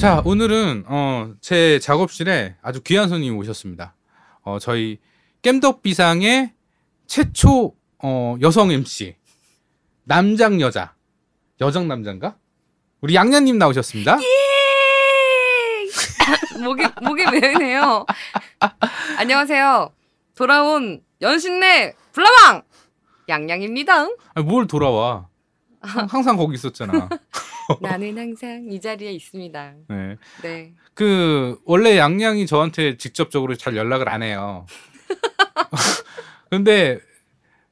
자, 오늘은 어, 제 작업실에 아주 귀한 손님이 오셨습니다. 어, 저희 겜덕 비상의 최초 어, 여성 MC 남장 여자 여장 남자인가? 우리 양양님 나오셨습니다. 목이 목이 메네요. 안녕하세요. 돌아온 연신내 블라왕 양양입니다. 아니, 뭘 돌아와? 항- 항상 거기 있었잖아. 나는 항상 이 자리에 있습니다. 네. 네. 그 원래 양양이 저한테 직접적으로 잘 연락을 안 해요. 근데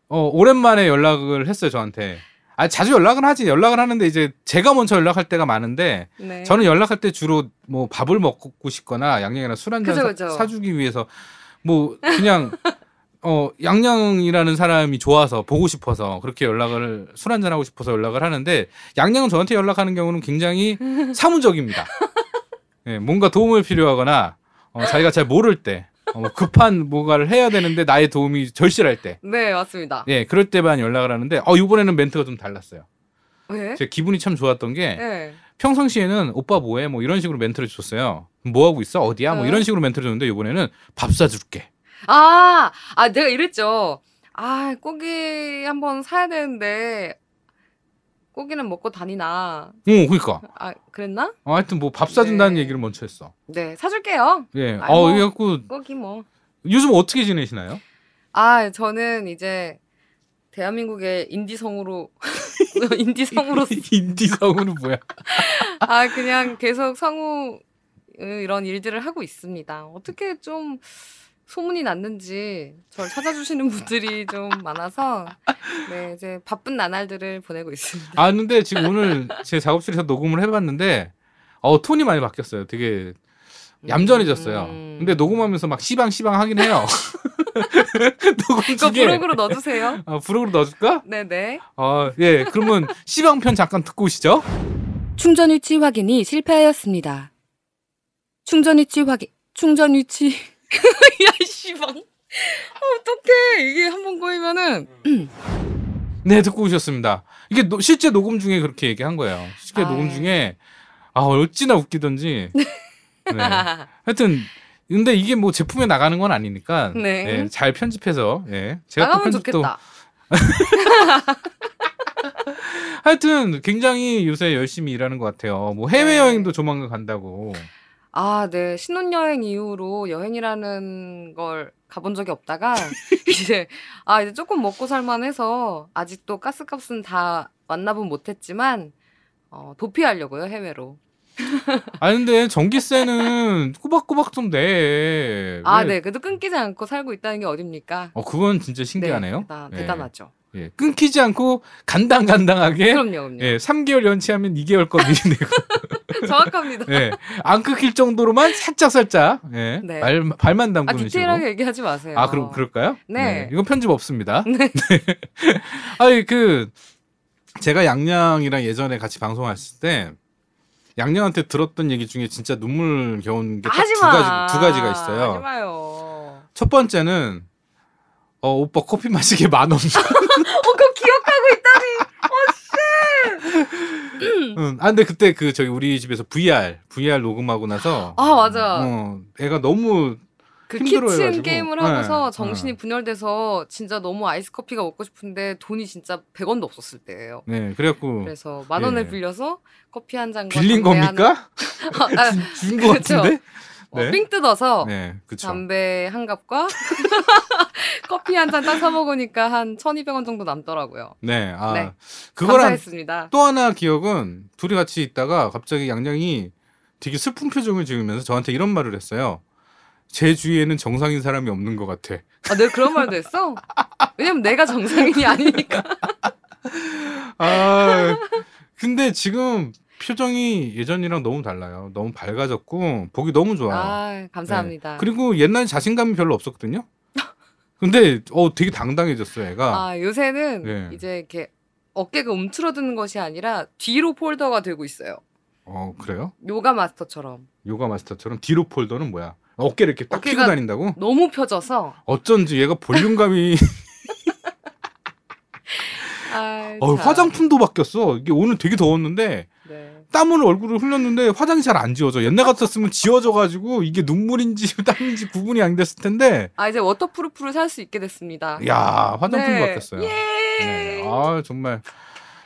어 오랜만에 연락을 했어요 저한테. 아 자주 연락은 하지 연락을 하는데 이제 제가 먼저 연락할 때가 많은데 네. 저는 연락할 때 주로 뭐 밥을 먹고 싶거나 양양이랑 술 한잔. 사주기 위해서 뭐 그냥 어 양양이라는 사람이 좋아서 보고 싶어서 그렇게 연락을 술 한잔 하고 싶어서 연락을 하는데 양양은 저한테 연락하는 경우는 굉장히 사무적입니다. 예, 뭔가 도움을 필요하거나 어, 자기가 잘 모를 때 어, 뭐 급한 뭔가를 해야 되는데 나의 도움이 절실할 때 네 맞습니다. 예, 그럴 때만 연락을 하는데 어 이번에는 멘트가 좀 달랐어요. 왜? 제 기분이 참 좋았던 게 네. 평상시에는 오빠 뭐해 뭐 이런 식으로 멘트를 줬어요. 뭐 하고 있어 어디야 뭐 네. 이런 식으로 멘트를 줬는데 이번에는 밥 사줄게. 아, 아 내가 이랬죠. 아 고기 한번 사야 되는데 고기는 먹고 다니나. 어 그러니까 아 그랬나? 어, 하여튼 뭐 밥 사준다는 네. 얘기를 먼저 했어. 네 사줄게요. 예, 아이, 어 뭐. 이래갖고 고기 뭐. 요즘 어떻게 지내시나요? 아, 저는 이제 대한민국의 인디성으로 인디 성으로 인디성우는 뭐야? 아 그냥 계속 성우 어, 이런 일들을 하고 있습니다. 어떻게 좀 소문이 났는지 저를 찾아주시는 분들이 좀 많아서 네 이제 바쁜 나날들을 보내고 있습니다. 아 근데 지금 오늘 제 작업실에서 녹음을 해봤는데 어 톤이 많이 바뀌었어요. 되게 얌전해졌어요. 음. 근데 녹음하면서 막 시방 시방 하긴 해요. 녹음 이거 브로그로 넣어주세요. 아, 브로그로 넣어줄까? 네네. 아 예. 그러면 시방 편 잠깐 듣고 오시죠. 충전 위치 확인이 실패하였습니다. 충전 위치 확인. 충전 위치. 야 씨방. 어떡해 이게 한 번 꼬이면은 네 듣고 오셨습니다. 이게 노- 실제 녹음 중에 그렇게 얘기한 거예요. 실제 아, 녹음 예. 중에 아 어찌나 웃기던지. 네. 하여튼 근데 이게 뭐 제품에 나가는 건 아니니까 네. 예, 잘 편집해서 예. 제가 또 나가면 편집도 좋겠다. 하여튼 굉장히 요새 열심히 일하는 것 같아요. 뭐 해외 네. 여행도 조만간 간다고. 아, 네. 신혼여행 이후로 여행이라는 걸 가본 적이 없다가, 이제, 아, 이제 조금 먹고 살만해서, 아직도 가스값은 다 만나본 못했지만, 어, 도피하려고요, 해외로. 아 근데 전기세는 꼬박꼬박 좀 내. 아, 왜- 네. 그래도 끊기지 않고 살고 있다는 게 어딥니까? 어 그건 진짜 신기하네요. 네, 대단, 예. 대단하죠. 예. 끊기지 않고 간당간당하게 그럼요, 그럼요. 예, 3개월 연체하면 2개월 거 미리 내고 정확합니다. 예. 안 끊길 정도로만 살짝 살짝 예. 네. 발, 발만 아, 담그는 디테일하게 식으로. 얘기하지 마세요. 아, 그럼 그럴까요? 네. 이건 편집 없습니다. 네. 아니 그 제가 양양이랑 예전에 같이 방송했을 때 양양한테 들었던 얘기 중에 진짜 눈물 겨운 게두 마. 가지 두 가지가 있어요. 하지 마요. 첫 번째는 어 오빠 커피 마시게 만 원. 어, 그거 기억하고 있다니. 응. 아 근데 그때 그 저기 우리 집에서 VR VR 녹음하고 나서 아, 맞아. 어 애가 너무 그 힘들어해가지고. 키친 게임을 네. 하고서 정신이 어. 분열돼서 진짜 너무 아이스 커피가 먹고 싶은데 돈이 진짜 100원도 없었을 때예요. 네 그래갖고 그래서 만 원을 예. 빌려서 커피 한 잔과 빌린 겁니까? 하나, 아, 준거 그쵸. 같은데? 어, 네. 삥 뜯어서 네. 담배 한 갑과 커피 한 잔 딱 사 먹으니까 한 1,200원 정도 남더라고요. 네, 아 네. 그거랑 감사했습니다. 또 하나 기억은 둘이 같이 있다가 갑자기 양양이 되게 슬픈 표정을 지으면서 저한테 이런 말을 했어요. 제 주위에는 정상인 사람이 없는 것 같아. 아, 내가 그런 말도 했어? 왜냐면 내가 정상인이 아니니까. 아 근데 지금 표정이 예전이랑 너무 달라요. 너무 밝아졌고 보기 너무 좋아요. 아, 감사합니다. 네. 그리고 옛날 자신감이 별로 없었거든요. 근데 어 되게 당당해졌어요, 애가. 아, 요새는 네. 이제 이렇게 어깨가 움츠러드는 것이 아니라 뒤로 폴더가 되고 있어요. 어 그래요? 요가 마스터처럼. 요가 마스터처럼 뒤로 폴더는 뭐야? 어깨를 이렇게 딱 펴고 다닌다고? 너무 펴져서 어쩐지 얘가 볼륨감이 아, 어, 참. 화장품도 바뀌었어. 이게 오늘 되게 더웠는데 네. 땀으로 얼굴을 흘렸는데 화장이 잘 안 지워져. 옛날 같았으면 지워져가지고 이게 눈물인지 땀인지 구분이 안 됐을 텐데. 아 이제 waterproof를 살 수 있게 됐습니다. 야 화장품 네. 바뀌었어요. 예. 네. 아 정말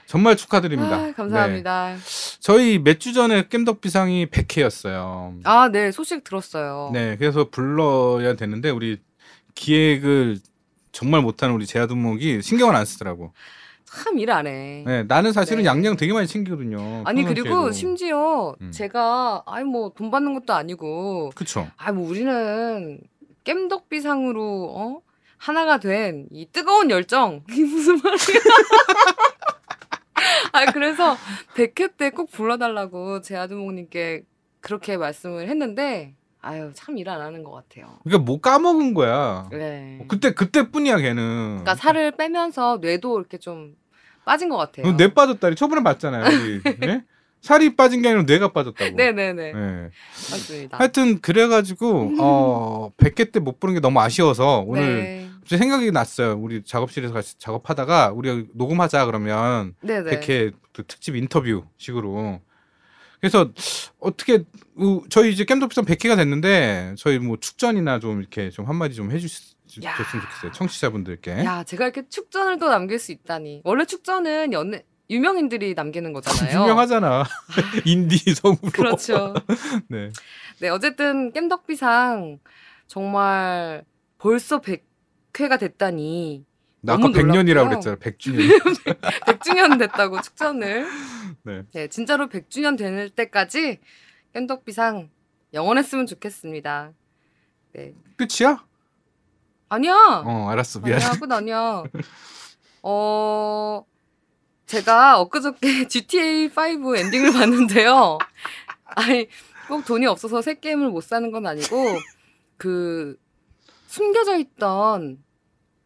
정말 축하드립니다. 아, 감사합니다. 네. 저희 몇 주 전에 겜덕비상이 100회였어요. 아, 네, 소식 들었어요. 네, 그래서 불러야 되는데 우리 기획을 정말 못하는 우리 제아두목이 신경을 안 쓰더라고. 참 일 안 해. 네, 나는 사실은 네. 양양 되게 많이 챙기거든요. 아니 그리고 평상시에도. 심지어 음. 제가 아이 뭐 돈 받는 것도 아니고 그쵸. 아뭐 우리는 깸덕비상으로 어 하나가 된 이 뜨거운 열정 이게 무슨 말이야? 아 그래서 100회 때 꼭 불러달라고 제 아두목님께 그렇게 말씀을 했는데 아유 참 일 안 하는 것 같아요. 그러니까 뭐 까먹은 거야. 네. 그때 그때뿐이야 걔는. 그러니까 살을 빼면서 뇌도 이렇게 좀 빠진 것 같아요. 뇌 빠졌다니 저번에 봤잖아요. 우리. 네? 살이 빠진 게 아니라 뇌가 빠졌다고. 네네네 네. 맞습니다. 하여튼 그래가지고 어 100회 때못 부른 게 너무 아쉬워서 오늘 네. 갑자기 생각이 났어요. 우리 작업실에서 같이 작업하다가 우리가 녹음하자 그러면 네네. 100회 그 특집 인터뷰 식으로. 그래서 어떻게 우- 저희 이제 겜덕비상 100회가 됐는데 저희 뭐 축전이나 좀 이렇게 좀 한마디 좀 해주 셨으면 야. 좋겠어요. 청취자분들께. 야, 제가 이렇게 축전을 또 남길 수 있다니. 원래 축전은 연예 유명인들이 남기는 거잖아요. 유명하잖아. 인디 성우로. 그렇죠. 네. 네, 어쨌든 깸덕비상 정말 벌써 100회가 됐다니. 나 아까 너무 100년이라고 놀랍고요. 그랬잖아. 100주년. 100주년 됐다고 축전을. 네. 네, 진짜로 100주년 될 때까지 깸덕비상 영원했으면 좋겠습니다. 네. 끝이야? 아니야. 어, 알았어. 미안해. 아니야, 끝 아니야. 어, 제가 엊그저께 GTA5 엔딩을 봤는데요. 아니, 꼭 돈이 없어서 새 게임을 못 사는 건 아니고, 그, 숨겨져 있던,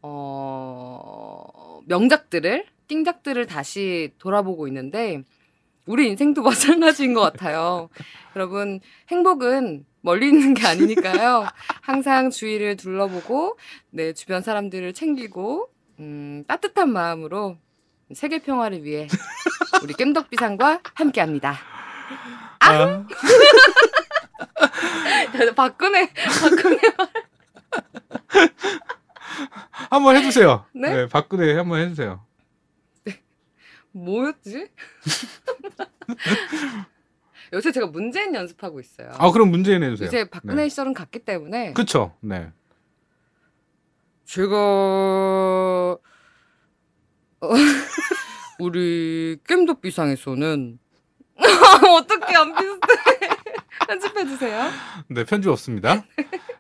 어, 명작들을, 띵작들을 다시 돌아보고 있는데, 우리 인생도 마찬가지인 것 같아요. 여러분, 행복은 멀리 있는 게 아니니까요. 항상 주위를 둘러보고, 네, 주변 사람들을 챙기고, 음, 따뜻한 마음으로 세계 평화를 위해 우리 깸덕비상과 함께 합니다. 아, 박근혜, 박근혜. 한번 해주세요. 네? 박근혜 한번 해주세요. 뭐였지? 요새 제가 문재인 연습하고 있어요. 아, 그럼 문재인 해주세요. 이제 박근혜 네. 시절은 갔기 때문에 그쵸. 네. 제가 어, 우리 깸덕비상에서는 어떻게 안 비슷해? 편집해 주세요. 네, 편집 없습니다.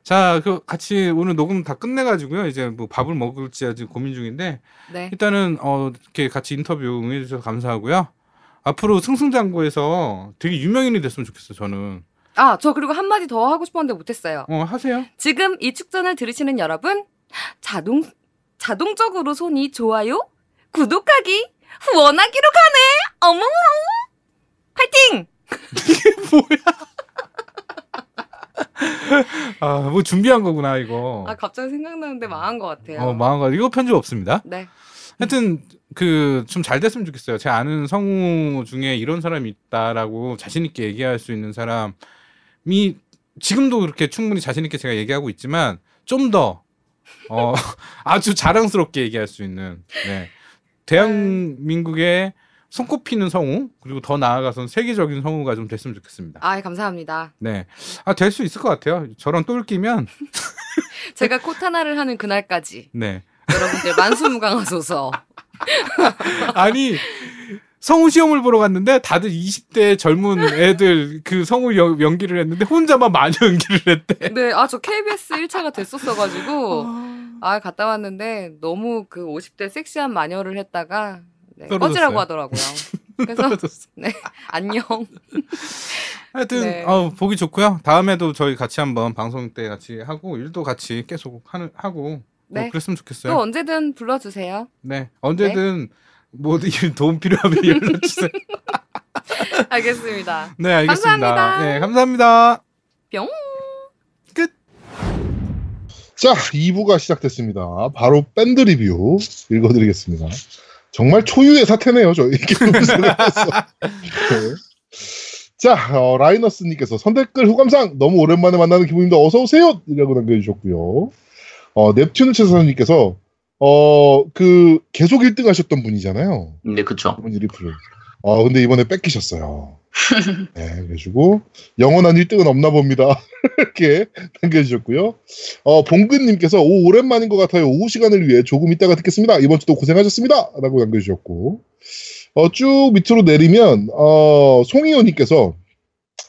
자, 그 같이 오늘 녹음 다 끝내가지고요. 이제 뭐 밥을 먹을지 아직 고민 중인데 네. 일단은 어 이렇게 같이 인터뷰 응해주셔서 감사하고요. 앞으로 승승장구에서 되게 유명인이 됐으면 좋겠어. 저는. 아, 저 그리고 한마디 더 하고 싶었는데 못했어요. 어 하세요. 지금 이 축전을 들으시는 여러분, 자동, 자동적으로 손이 좋아요, 구독하기, 후원하기로 가네! 어머 파이팅! 아, 뭐 준비한 거구나 이거. 아, 갑자기 생각나는데 망한 것 같아요. 어, 망한 이거 편집 없습니다. 네. 하여튼 그 좀 잘 됐으면 좋겠어요. 제 아는 성우 중에 이런 사람이 있다라고 자신 있게 얘기할 수 있는 사람이 지금도 그렇게 충분히 자신 있게 제가 얘기하고 있지만 좀더 어, 아주 자랑스럽게 얘기할 수 있는 네. 대한민국의 손꼽히는 성우 그리고 더 나아가서는 세계적인 성우가 좀 됐으면 좋겠습니다. 아, 감사합니다. 네, 아될 수 있을 것 같아요. 저런 똘끼면 제가 콧 하나를 하는 그날까지 네. 여러분들 만수무강하소서. 아니 성우 시험을 보러 갔는데 다들 20대 젊은 애들 그 성우 연, 연기를 했는데 혼자만 마녀 연기를 했대. 네, 아, 저 KBS 1차가 됐었어가지고, 아, 갔다 왔는데, 너무 그 50대 섹시한 마녀를 했다가, 네. 꺼지라고 하더라고요. 그래서, 떨어졌어. 네, 안녕. 하여튼 네. 어, 보기 좋고요. 다음에도 저희 같이 한번 방송 때 같이 하고 일도 같이 계속 하는 하고 뭐 네. 그랬으면 또 좋겠어요. 언제든 불러주세요. 네 언제든 뭐일 도움 필요하면 연락 주세요. 알겠습니다. 네 알겠습니다. 감사합니다. 네 감사합니다. 뿅. 끝. 자, 2부가 시작됐습니다. 바로 밴드 리뷰 읽어드리겠습니다. 정말 초유의 사태네요, 저희. 네. 자, 어, 라이너스님께서 선댓글 후감상 너무 오랜만에 만나는 기분입니다. 어서 오세요. 이라고 남겨주셨고요. 어, 넵튠 최사님께서 어, 그 계속 1등 하셨던 분이잖아요. 네, 그쵸. 이분이 리플을. 어, 근데 이번에 뺏기셨어요. 네, 그래가지고 영원한 1등은 없나 봅니다. 이렇게 남겨주셨고요. 어, 봉근님께서 오 오랜만인 것 같아요. 오후 시간을 위해 조금 있다가 듣겠습니다. 이번 주도 고생하셨습니다. 라고 남겨주셨고 어, 쭉 밑으로 내리면 어, 송이호님께서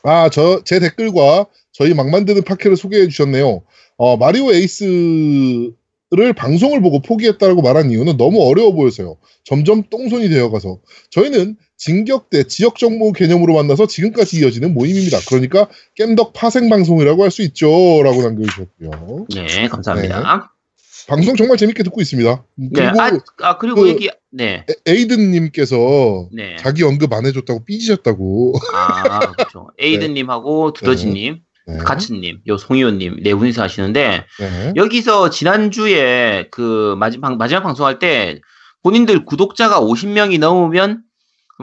아, 저 제 댓글과 저희 막 만드는 파케를 소개해 주셨네요. 어, 마리오 에이스를 방송을 보고 포기했다라고 말한 이유는 너무 어려워 보여서요. 점점 똥손이 되어가서 저희는 진격대 지역 정보 개념으로 만나서 지금까지 이어지는 모임입니다. 그러니까 겜덕 파생 방송이라고 할 수 있죠라고 남겨주셨고요. 네, 감사합니다. 방송 정말 재밌게 듣고 있습니다. 네, 그리고 아, 아, 그리고 그- 여기, 네, 에- 에이든님께서 네. 자기 언급 안 해줬다고 삐지셨다고. 아, 그렇죠. 에이든님하고 두더지님, 네. 가츠님, 요 송이호님 네 분이서 하시는데 네. 여기서 지난주에 그 마지막, 마지막 방송할 때 본인들 구독자가 50명이 넘으면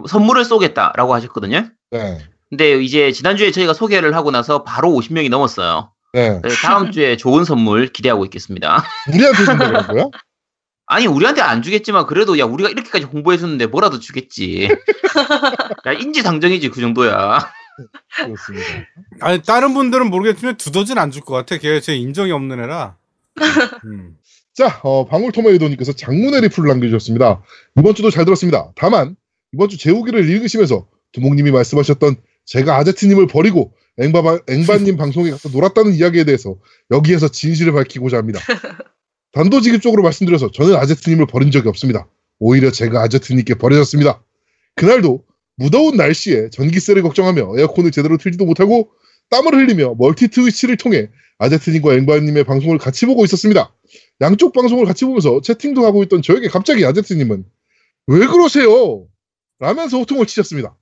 선물을 쏘겠다라고 하셨거든요. 네. 근데 이제 지난주에 저희가 소개를 하고 나서 바로 50명이 넘었어요. 네. 그래서 다음 주에 좋은 선물 기대하고 있겠습니다. 우리한테 준다 그런 거야? 아니 우리한테 안 주겠지만 그래도 야 우리가 이렇게까지 홍보해줬는데 뭐라도 주겠지. 야 인지상정이지 그 정도야. 그렇습니다. 아니 다른 분들은 모르겠지만 두더지는 안 줄 것 같아. 걔 제 인정이 없는 애라. 음. 자, 어, 방울토마이 도님께서 장문의 리플을 남겨주셨습니다. 이번 주도 잘 들었습니다. 다만, 이번 주 제후기를 읽으시면서 두목님이 말씀하셨던 제가 아제트님을 버리고 앵바바, 앵바님 방송에 가서 놀았다는 이야기에 대해서 여기에서 진실을 밝히고자 합니다. 단도직입적으로 말씀드려서 저는 아제트님을 버린 적이 없습니다. 오히려 제가 아제트님께 버려졌습니다. 그날도 무더운 날씨에 전기세를 걱정하며 에어컨을 제대로 틀지도 못하고 땀을 흘리며 멀티 트위치를 통해 아제트님과 앵바님의 방송을 같이 보고 있었습니다. 양쪽 방송을 같이 보면서 채팅도 하고 있던 저에게 갑자기 아제트님은 왜 그러세요? 라면서 호통을 치셨습니다.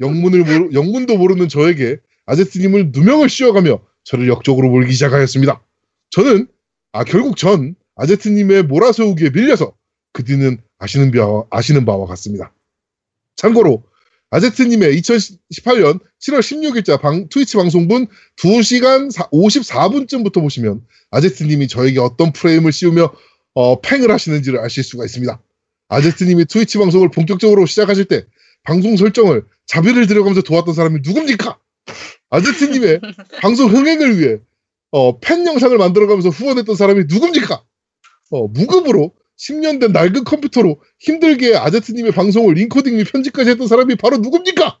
영문을 모르, 영문도 모르는 저에게 아제트님을 누명을 씌워가며 저를 역적으로 몰기 시작하였습니다. 저는 아 결국 전 아제트님의 몰아세우기에 밀려서 그 뒤는 아시는 바와, 아시는 바와 같습니다. 참고로 아제트님의 2018년 7월 16일자 방, 트위치 방송분 2시간 54분쯤부터 보시면 아제트님이 저에게 어떤 프레임을 씌우며 어, 팽을 하시는지를 아실 수가 있습니다. 아제트님이 트위치 방송을 본격적으로 시작하실 때 방송 설정을 자비를 들여가면서 도왔던 사람이 누굽니까? 아제트님의 방송 흥행을 위해 어, 팬 영상을 만들어가면서 후원했던 사람이 누굽니까? 어, 무급으로 10년 된 낡은 컴퓨터로 힘들게 아제트님의 방송을 인코딩 및 편집까지 했던 사람이 바로 누굽니까?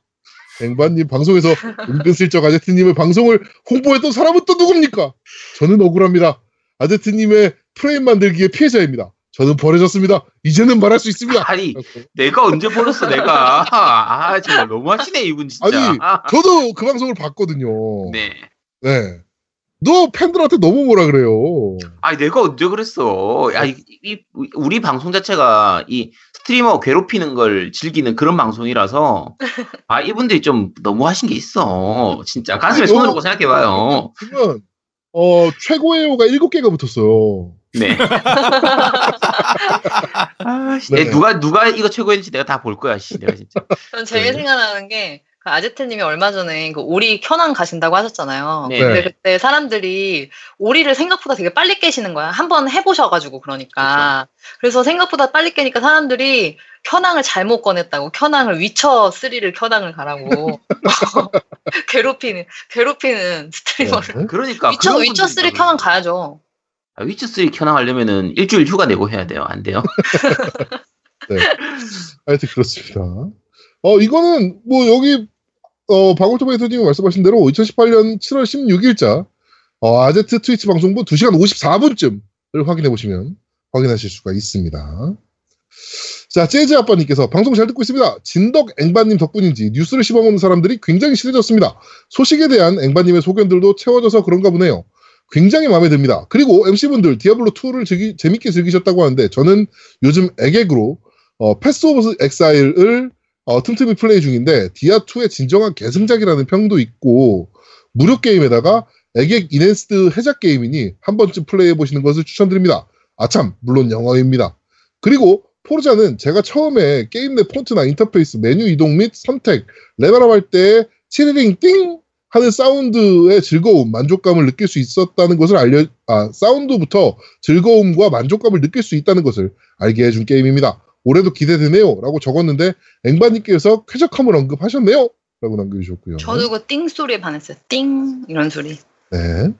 앵바님 방송에서 은근슬쩍 아제트님의 방송을 홍보했던 사람은 또 누굽니까? 저는 억울합니다. 아제트님의 프레임 만들기의 피해자입니다. 저는 버려졌습니다. 이제는 말할 수 있습니다. 아니 내가 언제 버렸어 내가. 아 정말 너무하시네 이분 진짜. 아니, 저도 그 방송을 봤거든요. 네. 네. 너 팬들한테 너무 뭐라 그래요. 아니 내가 언제 그랬어. 야, 이, 이- 우리 방송 자체가 이 스트리머 괴롭히는 걸 즐기는 그런 방송이라서 아 이분들이 좀 너무 하신 게 있어. 진짜 가슴에 아니, 손을 너- 얹고 생각해봐요. 그러면 어 최고의 호가 7 개가 붙었어요. 네. 아, 씨, 네. 누가 누가 이거 최고인지 내가 다 볼 거야. 씨, 내가 진짜. 전 제일 네. 생각나는 게, 그 아제트님이 얼마 전에 그 오리 켜낭 가신다고 하셨잖아요. 네. 근데 그때 사람들이 오리를 생각보다 되게 빨리 깨시는 거야. 한번 해보셔가지고, 그러니까. 그래서 생각보다 빨리 깨니까 사람들이 켜낭을 잘못 꺼냈다고, 켜낭을 위쳐 3를 켜낭을 가라고. 괴롭히는, 괴롭히는 스트리머를. 네. 그러니까 위쳐, 위쳐 3 분들이 켜낭 가야죠. 아, 위쳐 3 켜나가려면은 일주일 휴가 내고 해야 돼요. 안 돼요? 하여튼 그렇습니다. 어, 이거는 뭐 여기 어, 바골토마이토님이 말씀하신 대로 2018년 7월 16일자 어, 아제트 트위치 방송분 2시간 54분쯤을 확인해 보시면 확인하실 수가 있습니다. 자, 재즈 아빠님께서 방송 잘 듣고 있습니다. 진덕 앵바님 덕분인지 뉴스를 씹어먹는 사람들이 굉장히 심해졌습니다. 소식에 대한 앵바님의 소견들도 채워져서 그런가 보네요. 굉장히 마음에 듭니다. 그리고 MC분들 디아블로2를 즐기, 재밌게 즐기셨다고 하는데 저는 요즘 엑엑으로 어, Path of Exile을 어, 틈틈이 플레이 중인데 디아2의 진정한 계승작이라는 평도 있고 무료 게임에다가 엑엑 enhanced 해작 게임이니 한 번쯤 플레이해 보시는 것을 추천드립니다. 아참 물론 영어입니다. 그리고 포르자는 제가 처음에 게임 내 폰트나 인터페이스, 메뉴 이동 및 선택, 레벨업 할때 치리링 띵 하는 사운드의 즐거움, 만족감을 느낄 수 있었다는 것을 알려, 아, 사운드부터 즐거움과 만족감을 느낄 수 있다는 것을 알게 해준 게임입니다. 올해도 기대되네요. 라고 적었는데, 앵바님께서 쾌적함을 언급하셨네요. 라고 남겨주셨고요. 저도 그 띵 소리에 반했어요. 띵 이런 소리. 네.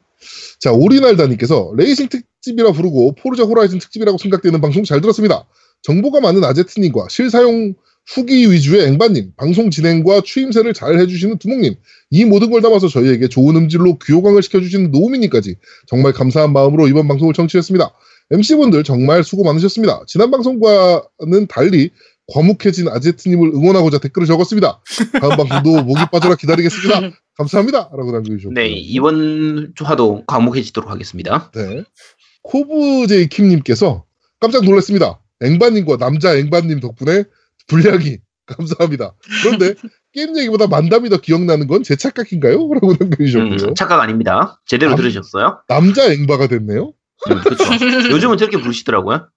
자, 오리날다님께서 레이싱 특집이라 부르고 포르자 호라이즌 특집이라고 생각되는 방송 잘 들었습니다. 정보가 많은 아제트님과 실사용 후기 위주의 앵바님, 방송 진행과 추임새를 잘 해주시는 두목님, 이 모든 걸 담아서 저희에게 좋은 음질로 귀호강을 시켜주시는 노우미님까지 정말 감사한 마음으로 이번 방송을 청취했습니다. MC분들 정말 수고 많으셨습니다. 지난 방송과는 달리 과묵해진 아제트님을 응원하고자 댓글을 적었습니다. 다음 방송도 목이 빠져라 기다리겠습니다. 감사합니다. 라고 남겨주셨고요. 네, 이번 화도 과묵해지도록 하겠습니다. 네. 코브제이 킴님께서 깜짝 놀랐습니다. 앵바님과 남자 앵바님 덕분에 분량이 감사합니다. 그런데 게임 얘기보다 만담이 더 기억나는 건 제 착각인가요? 라고 남겨주셨고요. 음, 착각 아닙니다. 제대로 남- 들으셨어요? 남자 앵바가 됐네요. 음, 그렇죠. 요즘은 저렇게 부르시더라고요.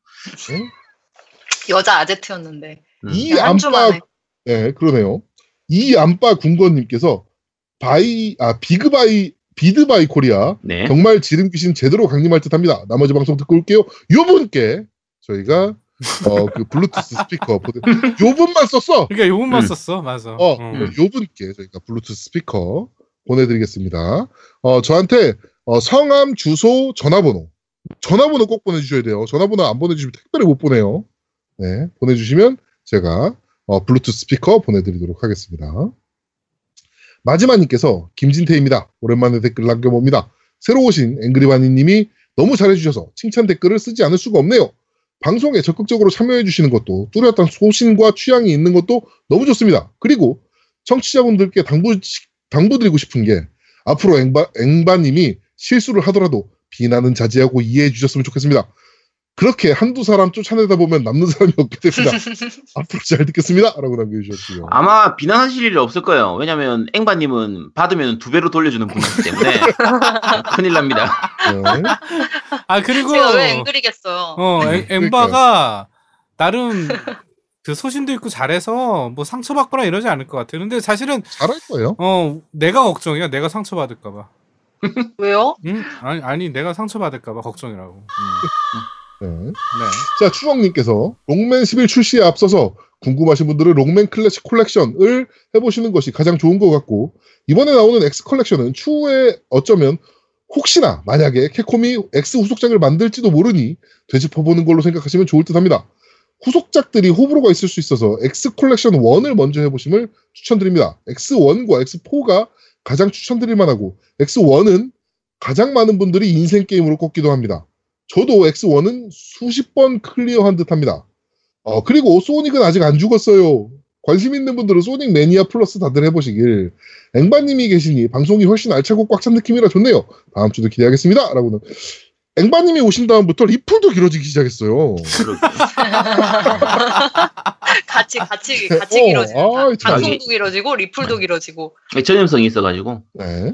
여자 아제트였는데 음. 이 만에. 네 그러네요. 이 안빠 군건님께서 바이 아 비그바이 비드바이 코리아 네. 정말 지름 귀신 제대로 강림할 듯합니다. 나머지 방송 듣고 올게요. 요 분께 저희가 어 그 블루투스 스피커 보내 요 분만 썼어. 그러니까 요것만 음. 썼어, 맞아. 어, 음. 요 분께 저희가 블루투스 스피커 보내드리겠습니다. 어, 저한테 어, 성함, 주소, 전화번호. 전화번호 꼭 보내주셔야 돼요. 전화번호 안 보내주시면 택배를 못 보내요. 네, 보내주시면 제가 어, 블루투스 스피커 보내드리도록 하겠습니다. 마지막님께서 김진태입니다. 오랜만에 댓글 남겨봅니다. 새로 오신 앵그리바니님이 너무 잘해주셔서 칭찬 댓글을 쓰지 않을 수가 없네요. 방송에 적극적으로 참여해주시는 것도 뚜렷한 소신과 취향이 있는 것도 너무 좋습니다. 그리고 청취자분들께 당부, 당부드리고 싶은 게 앞으로 앵바, 앵바님이 실수를 하더라도 비난은 자제하고 이해해 주셨으면 좋겠습니다. 그렇게 한두 사람 쫓아내다 보면 남는 사람이 없게 됩니다. 앞으로 잘 듣겠습니다. 라고 남겨주셨고요. 아마 비난하실 일이 없을 거예요. 왜냐면 앵바님은 받으면 두 배로 돌려주는 분이기 때문에 큰일 납니다. 네. 아 그리고 제가 왜 앵그리겠어요. 어 엠- 그러니까요. 엠바가 나름 그 소신도 있고 잘해서 뭐 상처받거나 이러지 않을 것 같아요. 근데 사실은 잘할 거예요. 어 내가 걱정이야. 내가 상처받을까봐. 왜요? 응? 아니 아니 내가 상처받을까봐 걱정이라고. 음. 네. 네. 자, 추정님께서 롱맨 11 출시에 앞서서 궁금하신 분들은 록맨 클래식 콜렉션을 해보시는 것이 가장 좋은 것 같고, 이번에 나오는 X 컬렉션은 추후에 어쩌면 혹시나 만약에 캡콤이 X 후속작을 만들지도 모르니 되짚어보는 걸로 생각하시면 좋을 듯 합니다. 후속작들이 호불호가 있을 수 있어서 X 컬렉션 1을 먼저 해보심을 추천드립니다. X1과 X4가 가장 추천드릴 만하고, X1은 가장 많은 분들이 인생 게임으로 꼽기도 합니다. 저도 X1은 수십 번 클리어한 듯 합니다. 어, 그리고 소닉은 아직 안 죽었어요. 관심 있는 분들은 소닉 매니아 플러스 다들 해보시길. 앵바님이 계시니 방송이 훨씬 알차고 꽉 찬 느낌이라 좋네요. 다음 주도 기대하겠습니다. 라고는. 앵바님이 오신 다음부터 리플도 길어지기 시작했어요. 같이 같이 같이 어, 길어지고 아이, 참. 방송도 길어지고 리플도 길어지고 전염성이 있어가지고. 네.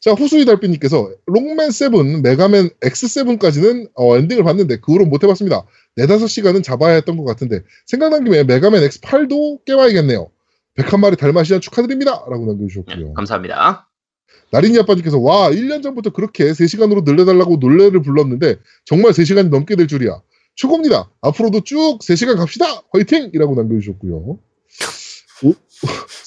자, 호수이 달빛님께서 록맨 7, 메가맨 X7까지는 어, 엔딩을 봤는데 그 후로 못 해봤습니다. 네다섯 시간은 잡아야 했던 것 같은데 생각난 김에 메가맨 X8도 깨봐야겠네요. 101마리 달마시안 축하드립니다. 라고 네, 남겨주셨고요. 감사합니다. 나린이 아빠님께서 와 1년 전부터 그렇게 3시간으로 늘려달라고 노래를 불렀는데 정말 3시간이 넘게 될 줄이야. 최고입니다. 앞으로도 쭉 3시간 갑시다. 화이팅! 이라고 남겨주셨고요. 오,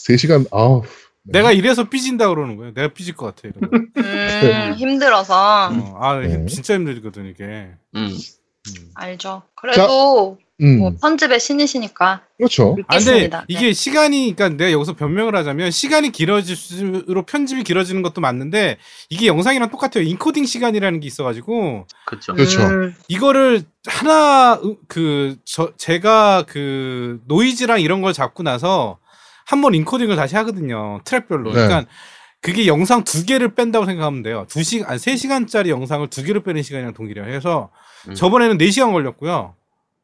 3시간 아 내가 이래서 삐진다 그러는 거예요. 내가 삐질 것 같아. 음, 힘들어서 어, 아 네. 진짜 힘들거든 이게. 음. 음. 알죠. 그래도 음, 뭐 편집의 신이시니까 그렇죠. 아, 근데 믿겠습니다. 이게 네. 시간이 그러니까 내가 여기서 변명을 하자면 시간이 길어질수록 편집이 길어지는 것도 맞는데 이게 영상이랑 똑같아요. 인코딩 시간이라는 게 있어가지고 그렇죠. 그렇죠. 음, 이거를 하나 그 저 제가 그 노이즈랑 이런 걸 잡고 나서 한 번 인코딩을 다시 하거든요. 트랙별로. 네. 그러니까 그게 영상 두 개를 뺀다고 생각하면 돼요. 두 시간, 아니, 세 시간짜리 영상을 두 개를 빼는 시간이랑 동일해요. 해서 음. 저번에는 네 시간 걸렸고요.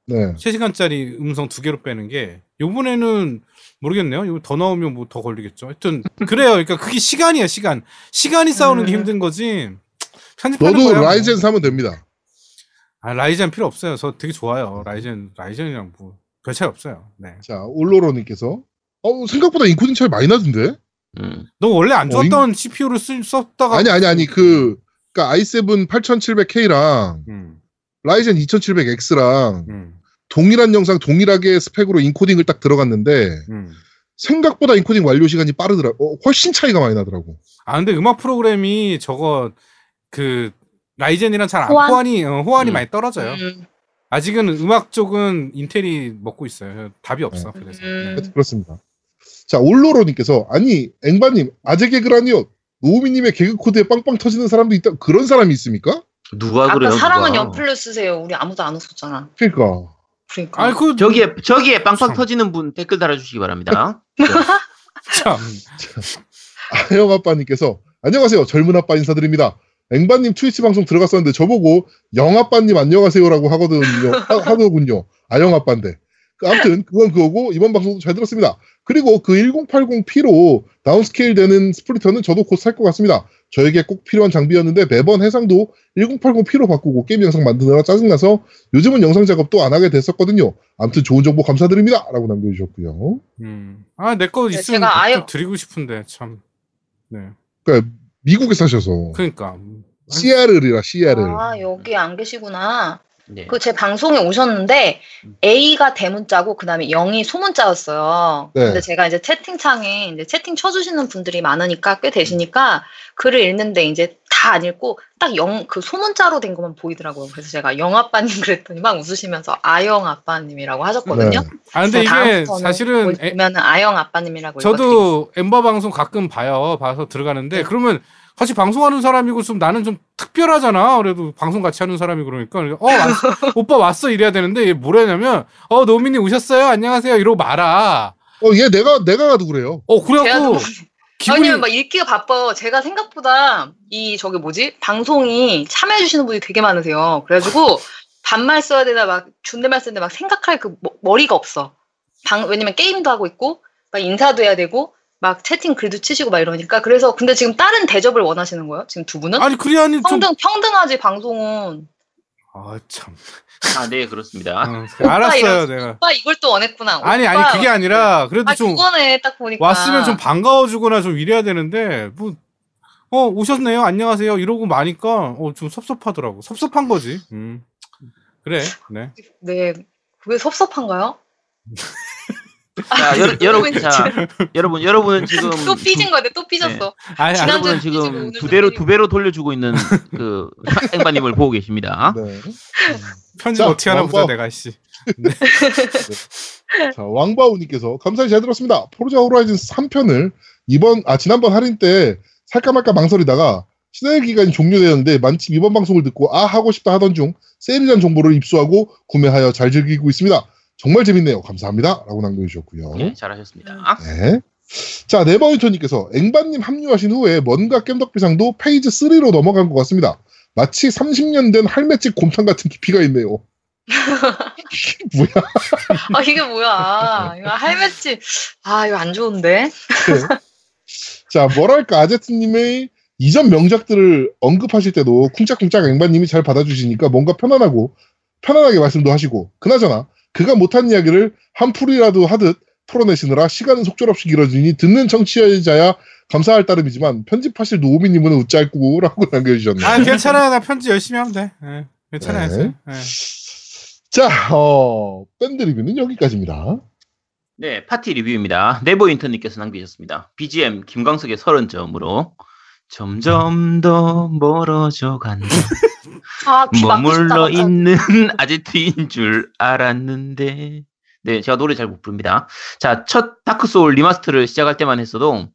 네. 세 시간짜리 음성 두 개로 빼는 게 요번에는 모르겠네요. 이거 더 나오면 뭐 더 걸리겠죠. 하여튼 그래요. 그러니까 그게 시간이야 시간. 시간이 싸우는 게 음. 힘든 거지. 편집하는 너도 거야, 뭐. 라이젠 사면 됩니다. 아, 라이젠 필요 없어요. 저 되게 좋아요. 라이젠 라이젠이랑 뭐 별 차이 없어요. 네. 자, 올로로님께서 어, 생각보다 인코딩 차이 많이 나던데? 음. 너 원래 안 어, 좋았던 CPU를 쓰, 썼다가 아니, 아니, 아니, 그, 그니까 i7 8700K랑 음, 라이젠 2700X랑 음, 동일한 영상 동일하게 스펙으로 인코딩을 딱 들어갔는데 음. 생각보다 인코딩 완료 시간이 빠르더라. 어, 훨씬 차이가 많이 나더라고. 아 근데 음악 프로그램이 저거 그 라이젠이랑 잘 안- 호환? 호환이 어, 호환이 음. 많이 떨어져요. 음. 아직은 음악 쪽은 인텔이 먹고 있어요. 답이 없어. 네. 그래서 음. 네. 그렇습니다. 자, 올로로님께서 아니 앵바님 아재 개그라니요. 노우미님의 개그 코드에 빵빵 터지는 사람도 있다. 그런 사람이 있습니까? 누가 그래요? 사람은 누가? 연플로 쓰세요. 우리 아무도 안 웃었잖아. 그러니까 그러니까. 아니 그 저기에 저기에 빵빵 참. 터지는 분 댓글 달아주시기 바랍니다. 참. 아영 아빠님께서 안녕하세요. 젊은 아빠 인사드립니다. 앵바님 트위치 방송 들어갔었는데 저보고 영아빠님 안녕하세요라고 하거든요. 하, 하더군요. 아영 아빠인데. 그 아무튼 그건 그거고 이번 방송도 잘 들었습니다. 그리고 그 1080p로 downscale 되는 splitter는 저도 곧 살 것 같습니다. 저에게 꼭 필요한 장비였는데 매번 해상도 1080p로 바꾸고 게임 영상 만드느라 짜증나서 요즘은 영상 작업도 안 하게 됐었거든요. 아무튼 좋은 정보 감사드립니다. 라고 남겨주셨고요. 음. 아 내 거 네, 있으면 제가 좀 아예- 드리고 싶은데 참. 네. 그러니까 미국에 사셔서 그러니까 CR이라 CR을. 아, 여기 안 계시구나. 네. 그제 방송에 오셨는데 A가 대문자고 그다음에 0이 소문자였어요. 네. 근데 제가 이제 채팅창에 이제 채팅 쳐주시는 분들이 많으니까 꽤 되시니까 글을 읽는데 이제 다 안 읽고 딱영그 소문자로 된 것만 보이더라고요. 그래서 제가 영 아빠님 그랬더니 막 웃으시면서 아영 아빠님이라고 하셨거든요. 네. 아 근데 이게 사실은 에- 보면은 아영 아빠님이라고. 저도 앵바 방송 가끔 봐요. 봐서 들어가는데 그러면 같이 방송하는 사람이고 좀 나는 좀 특별하잖아. 그래도 방송 같이 하는 사람이 그러니까 어 왔- 오빠 왔어 이래야 되는데 얘 뭐라냐면 어 노민이 오셨어요 안녕하세요 이러고 말아. 어, 얘 내가, 내가 가도 그래요. 어 그래갖고 좀- 기분이 왜냐면 막 읽기가 바빠요. 제가 생각보다 이 저기 뭐지 방송이 참여해 주시는 분이 되게 많으세요. 그래가지고 반말 써야 되나 막 존댓말 되나 막 생각할 그 머- 머리가 없어. 방 왜냐면 게임도 하고 있고 막 인사도 해야 되고 막 채팅 글도 치시고 막 이러니까 그래서 근데 지금 다른 대접을 원하시는 거예요? 지금 두 분은? 아니 그래야니 좀 평등 평등하지 방송은. 아 참. 아, 네, 그렇습니다. 어, 알았어요 이런- 내가. 오빠 이걸 또 원했구나. 아니 아니. 그게 아니라 그래도 아 좀 그거네 딱 보니까. 왔으면 좀 반가워주거나 좀 이래야 되는데 뭐. 어 오셨네요 안녕하세요 이러고 마니까 어 좀 섭섭하더라고 섭섭한 거지 음 그래 네네 그게 섭섭한가요? 자, 여, 여러분, 자, 여러분, 여러분은 지금 또 삐진 거네 또 삐졌어. 아니 아니 지난주에 여러분은 지금 두 배로 또두 배로 돌려주고 있는 그 앵바님을 보고 계십니다. 네. 편집 자, 어떻게 하나 보자 왕바. 내가 씨 자, 왕바우님께서 감사히 잘 들었습니다. 포르자 호라이즌 3편을 이번, 아, 지난번 할인 때 살까 말까 망설이다가 시대 기간이 종료되었는데 마침 이번 방송을 듣고 아, 하고 싶다 하던 중 세일이란 정보를 입수하고 구매하여 잘 즐기고 있습니다. 정말 재밌네요. 감사합니다. 라고 남겨주셨고요. 네, 잘하셨습니다. 네. 자, 네버윈터님께서 앵바님 합류하신 후에 뭔가 깸덕비상도 페이지 3로 넘어간 것 같습니다. 마치 30년 된 할매집 곰탕 같은 깊이가 있네요. 이게 뭐야? 아 이게 뭐야? 이거 할매집. 아 이거 안 좋은데. 자, 뭐랄까, 아제트님의 이전 명작들을 언급하실 때도 쿵짝쿵짝 앵바님이 잘 받아주시니까 뭔가 편안하고, 편안하게 말씀도 하시고, 그나저나, 그가 못한 이야기를 한 풀이라도 하듯 풀어내시느라 시간은 속절없이 길어지니 듣는 청취자야 감사할 따름이지만 편집하실 노우미님은 웃잘고 라고 남겨주셨네요. 아 괜찮아요 나 편집 열심히 하면 돼 예, 괜찮아요 네. 예. 자, 어, 밴드 리뷰는 여기까지입니다. 네, 파티 리뷰입니다. 네버 인턴님께서 남기셨습니다. BGM 김광석의 서른 즈음으로 점점 더 멀어져 간다. 막고 머물러. 있는 아제트인 줄 알았는데. 네, 제가 노래 잘 못 부릅니다. 자, 첫 다크소울 리마스터를 시작할 때만 했어도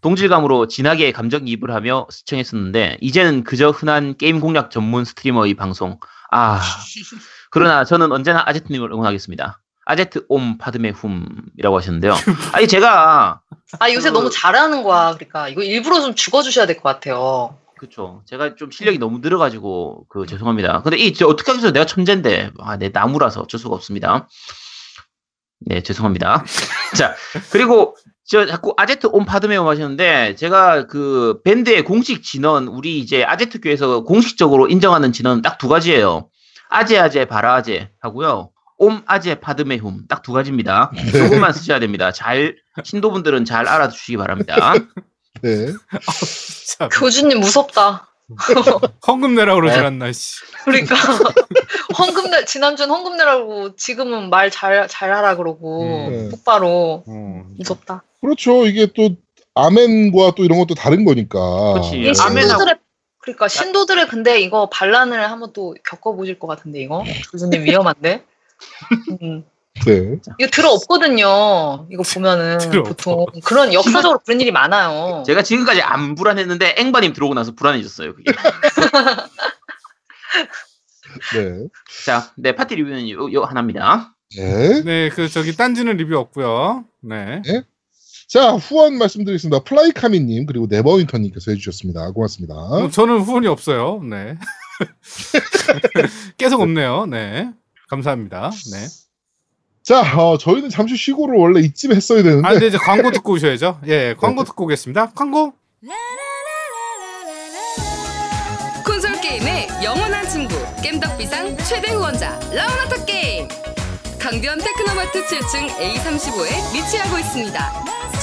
동질감으로 진하게 감정이입을 하며 시청했었는데 이제는 그저 흔한 게임 공략 전문 스트리머의 방송. 아, 그러나 저는 언제나 아제트님을 응원하겠습니다. 아제트 옴 파드메 훔이라고 하셨는데요. 아니 제가 아 요새 그- 너무 잘하는 거야. 그러니까 이거 일부러 좀 죽어주셔야 될 것 같아요. 그쵸. 제가 좀 실력이 너무 늘어가지고, 그, 죄송합니다. 근데 이, 저 어떻게 하겠어요? 내가 천재인데. 아, 내 나무라서 어쩔 수가 없습니다. 네, 죄송합니다. 자, 그리고, 저 자꾸 아제트 온 파드메오 하셨는데, 제가 그, 밴드의 공식 진원, 우리 이제 아제트 교에서 공식적으로 인정하는 진원은 딱두 가지예요. 아제 아제 바라 아제 하고요. 옴 아제 파드메 훔 딱 두 가지입니다. 네. 요것만 쓰셔야 됩니다. 잘 신도분들은 잘 알아두시기 바랍니다. 네. 참, 교주님 무섭다. 헌금 내라 그러질 네. 않나 씨. 그러니까 헌금 내 지난주는 헌금 내라고 지금은 말 잘 잘하라 그러고 음. 똑바로 어. 무섭다. 그렇죠. 이게 또 아멘과 또 이런 것도 다른 거니까. 그렇지. 이게 아멘하고- 신도들의 그러니까 신도들의 근데 이거 반란을 한번 또 겪어보실 것 같은데 이거 교수님 위험한데. 음. 네. 이거 들어 없거든요. 이거 보면은 들어 보통 그런 역사적으로 그런 일이 많아요. 제가 지금까지 안 불안했는데 앵바님 들어오고 나서 불안해졌어요. 그게. 네. 자, 네 파티 리뷰는 요, 요 하나입니다. 네. 네, 그 저기 딴지는 리뷰 없고요. 네. 자, 후원 말씀드리겠습니다. 플라이카미님, 그리고 네버윈터님께서 해주셨습니다. 고맙습니다. 어, 저는 후원이 없어요. 네. 계속 없네요. 네. 감사합니다. 네. 자, 어, 저희는 잠시 쉬고를 원래 이쯤 했어야 되는데. 아, 근데 이제 광고 듣고 오셔야죠. 예, 광고 듣고 오겠습니다. 광고. 콘솔 게임의 영원한 친구 겜덕비상 최대 후원자 라운하터 게임 강변 테크노마트 7층 A35에 위치하고 있습니다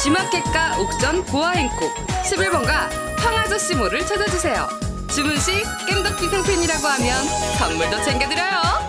G마켓과 옥전 보아행콕 11번가 황아저씨몰을 찾아주세요 주문 시 겜덕비상 팬이라고 하면 선물도 챙겨드려요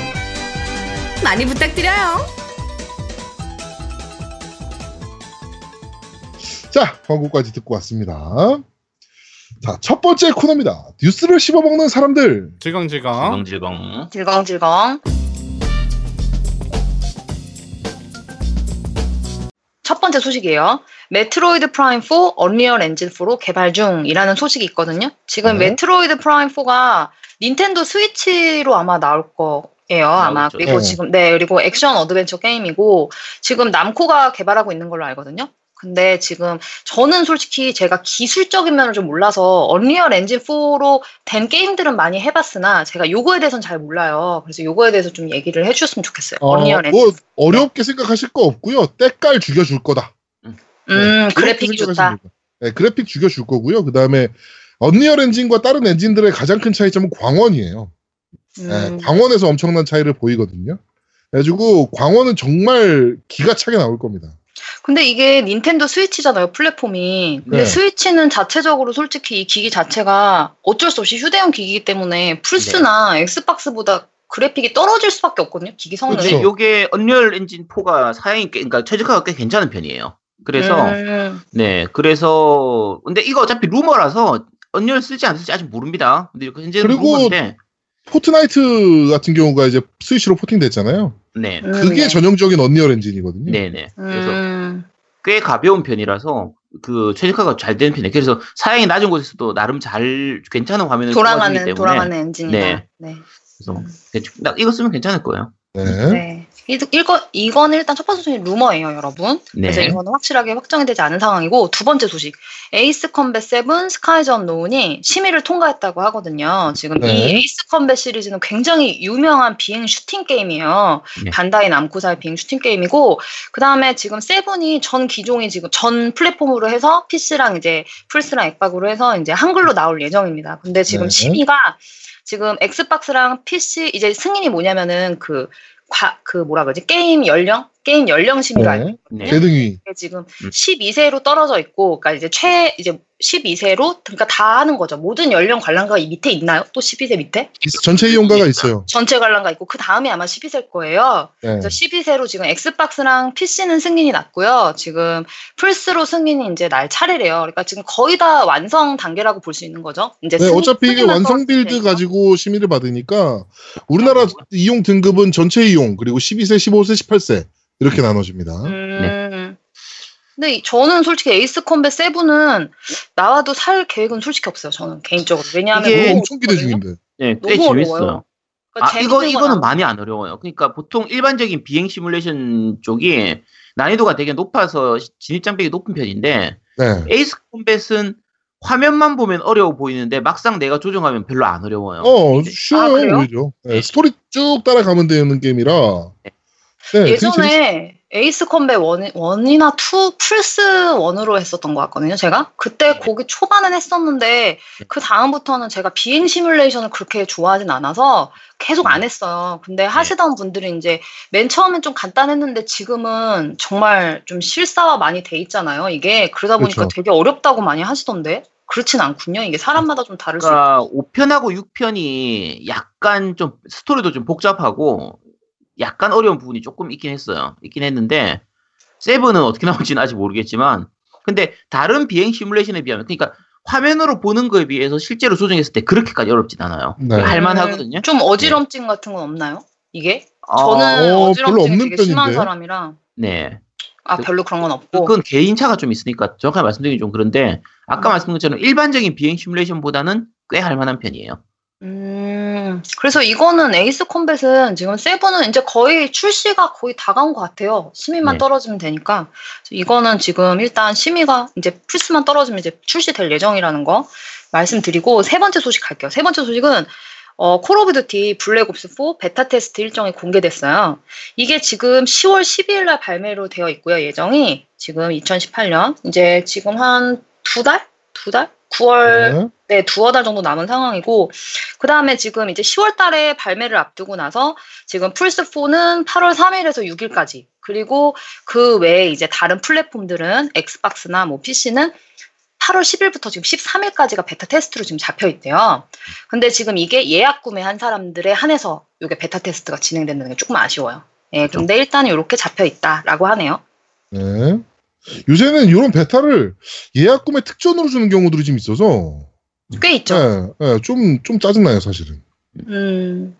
많이 부탁드려요. 자, 광고까지 듣고 왔습니다. 자, 첫 번째 코너입니다. 뉴스를 씹어먹는 사람들. 질겅질겅. 질겅질겅. 질겅질겅. 첫 번째 소식이에요. 메트로이드 프라임 4 언리얼 엔진 4로 개발 중이라는 소식이 있거든요. 지금 네. 메트로이드 프라임 4가 닌텐도 스위치로 아마 나올 거 예요. 아마 나오겠죠. 그리고 네. 지금 네 그리고 액션 어드벤처 게임이고 지금 남코가 개발하고 있는 걸로 알거든요. 근데 지금 저는 솔직히 제가 기술적인 면을 좀 몰라서 언리얼 엔진 4로 된 게임들은 많이 해봤으나 제가 요거에 대해서는 잘 몰라요. 그래서 요거에 대해서 좀 얘기를 해주셨으면 좋겠어요. 어, 언리얼 엔진. 뭐, 어렵게 생각하실 거 없고요. 때깔 죽여줄 거다. 음, 네, 그래픽이 그렇게 좋다. 네, 그래픽 죽여줄 거고요. 그 다음에 언리얼 엔진과 다른 엔진들의 가장 큰 차이점은 광원이에요. 네, 음, 광원에서 엄청난 차이를 보이거든요. 그래가지고 광원은 정말 기가 차게 나올 겁니다. 근데 이게 Nintendo Switch잖아요, 플랫폼이. 근데 네. 스위치는 자체적으로 솔직히 이 기기 자체가 어쩔 수 없이 휴대용 기기이기 때문에 플스나 네. Xbox보다 그래픽이 떨어질 수밖에 없거든요, 기기 성능이. 근데 요게 Unreal Engine 4가 사양이 꽤, 그러니까 최적화가 꽤 괜찮은 편이에요. 그래서 음, 네, 그래서 근데 이거 어차피 루머라서 Unreal 쓸지 안 쓸지 아직 모릅니다. 근데 현재는 그리고 루머인데, Fortnite 같은 경우가 이제 Switch로 porting됐잖아요. 네, 음, 그게 네. 전형적인 Unreal Engine이거든요. 네, 네. 그래서 음, 꽤 가벼운 편이라서 그 최적화가 잘 되는 편이에요. 그래서 사양이 낮은 곳에서도 나름 잘 괜찮은 화면을 돌아가는 때문에 돌아가는 엔진이다. 네. 네. 그래서 나 이거 쓰면 괜찮을 거예요. 네. 네. 이- 이거, 이거는 일단 첫 번째 소식 루머예요, 여러분. 그래서 네. 이거는 확실하게 확정이 되지 않은 상황이고, 두 번째 소식. Ace Combat 7 Skies Unknown이 심의를 통과했다고 하거든요. 지금 네. 이 Ace Combat 시리즈는 굉장히 유명한 비행 슈팅 게임이에요. 네. Bandai Namco사의 비행 슈팅 게임이고, 그 다음에 지금 seven이 전 기종이 지금 전 플랫폼으로 해서 PC랑 이제 플스랑 엑박으로 해서 이제 한글로 나올 예정입니다. 근데 지금 네. 심의가 지금 Xbox랑 PC 이제 승인이 뭐냐면은 그, 과, 그 뭐라 그러지? 게임 연령? 게임 연령 심의로 알고 네. 있거든요. 게등위. 지금 음. 12세로 떨어져 있고, 그러니까 이제 최, 이제 12세로, 그러니까 다 하는 거죠. 모든 연령 관람가가 이 밑에 있나요? 또 12세 밑에? 전체 이용가가 있어요. 전체 관람가 있고, 그 다음에 아마 12세일 거예요. 네. 그래서 12세로 지금 Xbox랑 PC는 승인이 났고요. 지금 플스로 승인이 이제 날 차례래요. 그러니까 지금 거의 다 완성 단계라고 볼 수 있는 거죠. 이제 네, 승인- 어차피 이게 완성 build. 가지고 심의를 받으니까 우리나라 이용 등급은 전체 이용 그리고 12세, 15세, 18세 이렇게 나눠집니다. 음. 근데 이- 저는 솔직히 Ace Combat 7은 나와도 살 계획은 솔직히 없어요. 저는 개인적으로. 왜냐하면 이게 엄청 기대. 중인데. 네, 꽤 너무 재밌어요. 어려워요. 아, 그러니까 이거, 이거는 건 많이 안 어려워요. 그러니까 보통 일반적인 비행 시뮬레이션 쪽이 난이도가 되게 높아서 진입 장벽이 높은 편인데, 네. Ace Combat은 화면만 보면 어려워 보이는데, 막상 내가 조종하면 별로 안 어려워요. 어, 쉬워요, 그래요? 오히려. 네, 네. 스토리 쭉 따라가면 되는 게임이라. 네, 재밌- 예전에 Ace Combat one, one이나 two 플스 one으로 했었던 것 같거든요. 제가 그때 거기 초반엔 했었는데 그 다음부터는 제가 비행 시뮬레이션을 그렇게 좋아하진 않아서 계속 안 했어요. 근데 하시던 분들이 이제 맨 처음엔 좀 간단했는데 지금은 정말 좀 실사화 많이 돼 있잖아요. 이게 그러다 보니까 그렇죠. 되게 어렵다고 많이 하시던데 그렇진 않군요. 이게 사람마다 좀 다를 수 있고. 그러니까 5편하고 6편이 약간 좀 스토리도 좀 복잡하고 약간 어려운 부분이 조금 있긴 했어요. 있긴 했는데 세븐은 어떻게 나올지는 아직 모르겠지만 근데 다른 비행 시뮬레이션에 비하면 그러니까 화면으로 보는 거에 비해서 실제로 조정했을 때 그렇게까지 어렵진 않아요. 네. 할만하거든요. 좀 어지럼증 같은 건 없나요? 이게? 어, 저는 어, 어, 지럼증이 없는 되게 심한 편인데? 사람이라 네. 아 별로 그런 건 없고 그건 개인차가 좀 있으니까 정확하게 말씀드리기 좀 그런데 아까 음. 말씀드린 것처럼 일반적인 비행 시뮬레이션보다는 꽤 할만한 편이에요. 음 그래서 이거는 Ace Combat은 지금 seven은 이제 거의 출시가 거의 다가온 것 같아요 심의만 네. 떨어지면 되니까 이거는 지금 일단 심의가 이제 플스만 떨어지면 이제 출시될 예정이라는 거 말씀드리고 세 번째 소식 갈게요 세 번째 소식은 어, Call of Duty Black Ops 4 베타 테스트 일정이 공개됐어요. 이게 지금 10월 12일 날 발매로 되어 있고요. 예정이 지금 2018년 이제 지금 한 두 달? 두 달? 9월 네. 네, 두어 달 정도 남은 상황이고, 그 다음에 지금 이제 10월 달에 발매를 앞두고 나서 지금 플스4는 8월 3일에서 6일까지, 그리고 그 외에 이제 다른 플랫폼들은 엑스박스나 뭐 PC는 8월 10일부터 지금 13일까지가 베타 테스트로 지금 잡혀 있대요. 근데 지금 이게 예약 구매한 사람들에 한해서 이게 베타 테스트가 진행된다는 게 조금 아쉬워요. 예, 근데 일단 이렇게 잡혀 있다라고 하네요. 네. 요새는 이런 베타를 예약 구매 특전으로 주는 경우들이 좀 있어서. 꽤 있죠. 네, 네, 좀, 좀 짜증나요, 사실은. 음,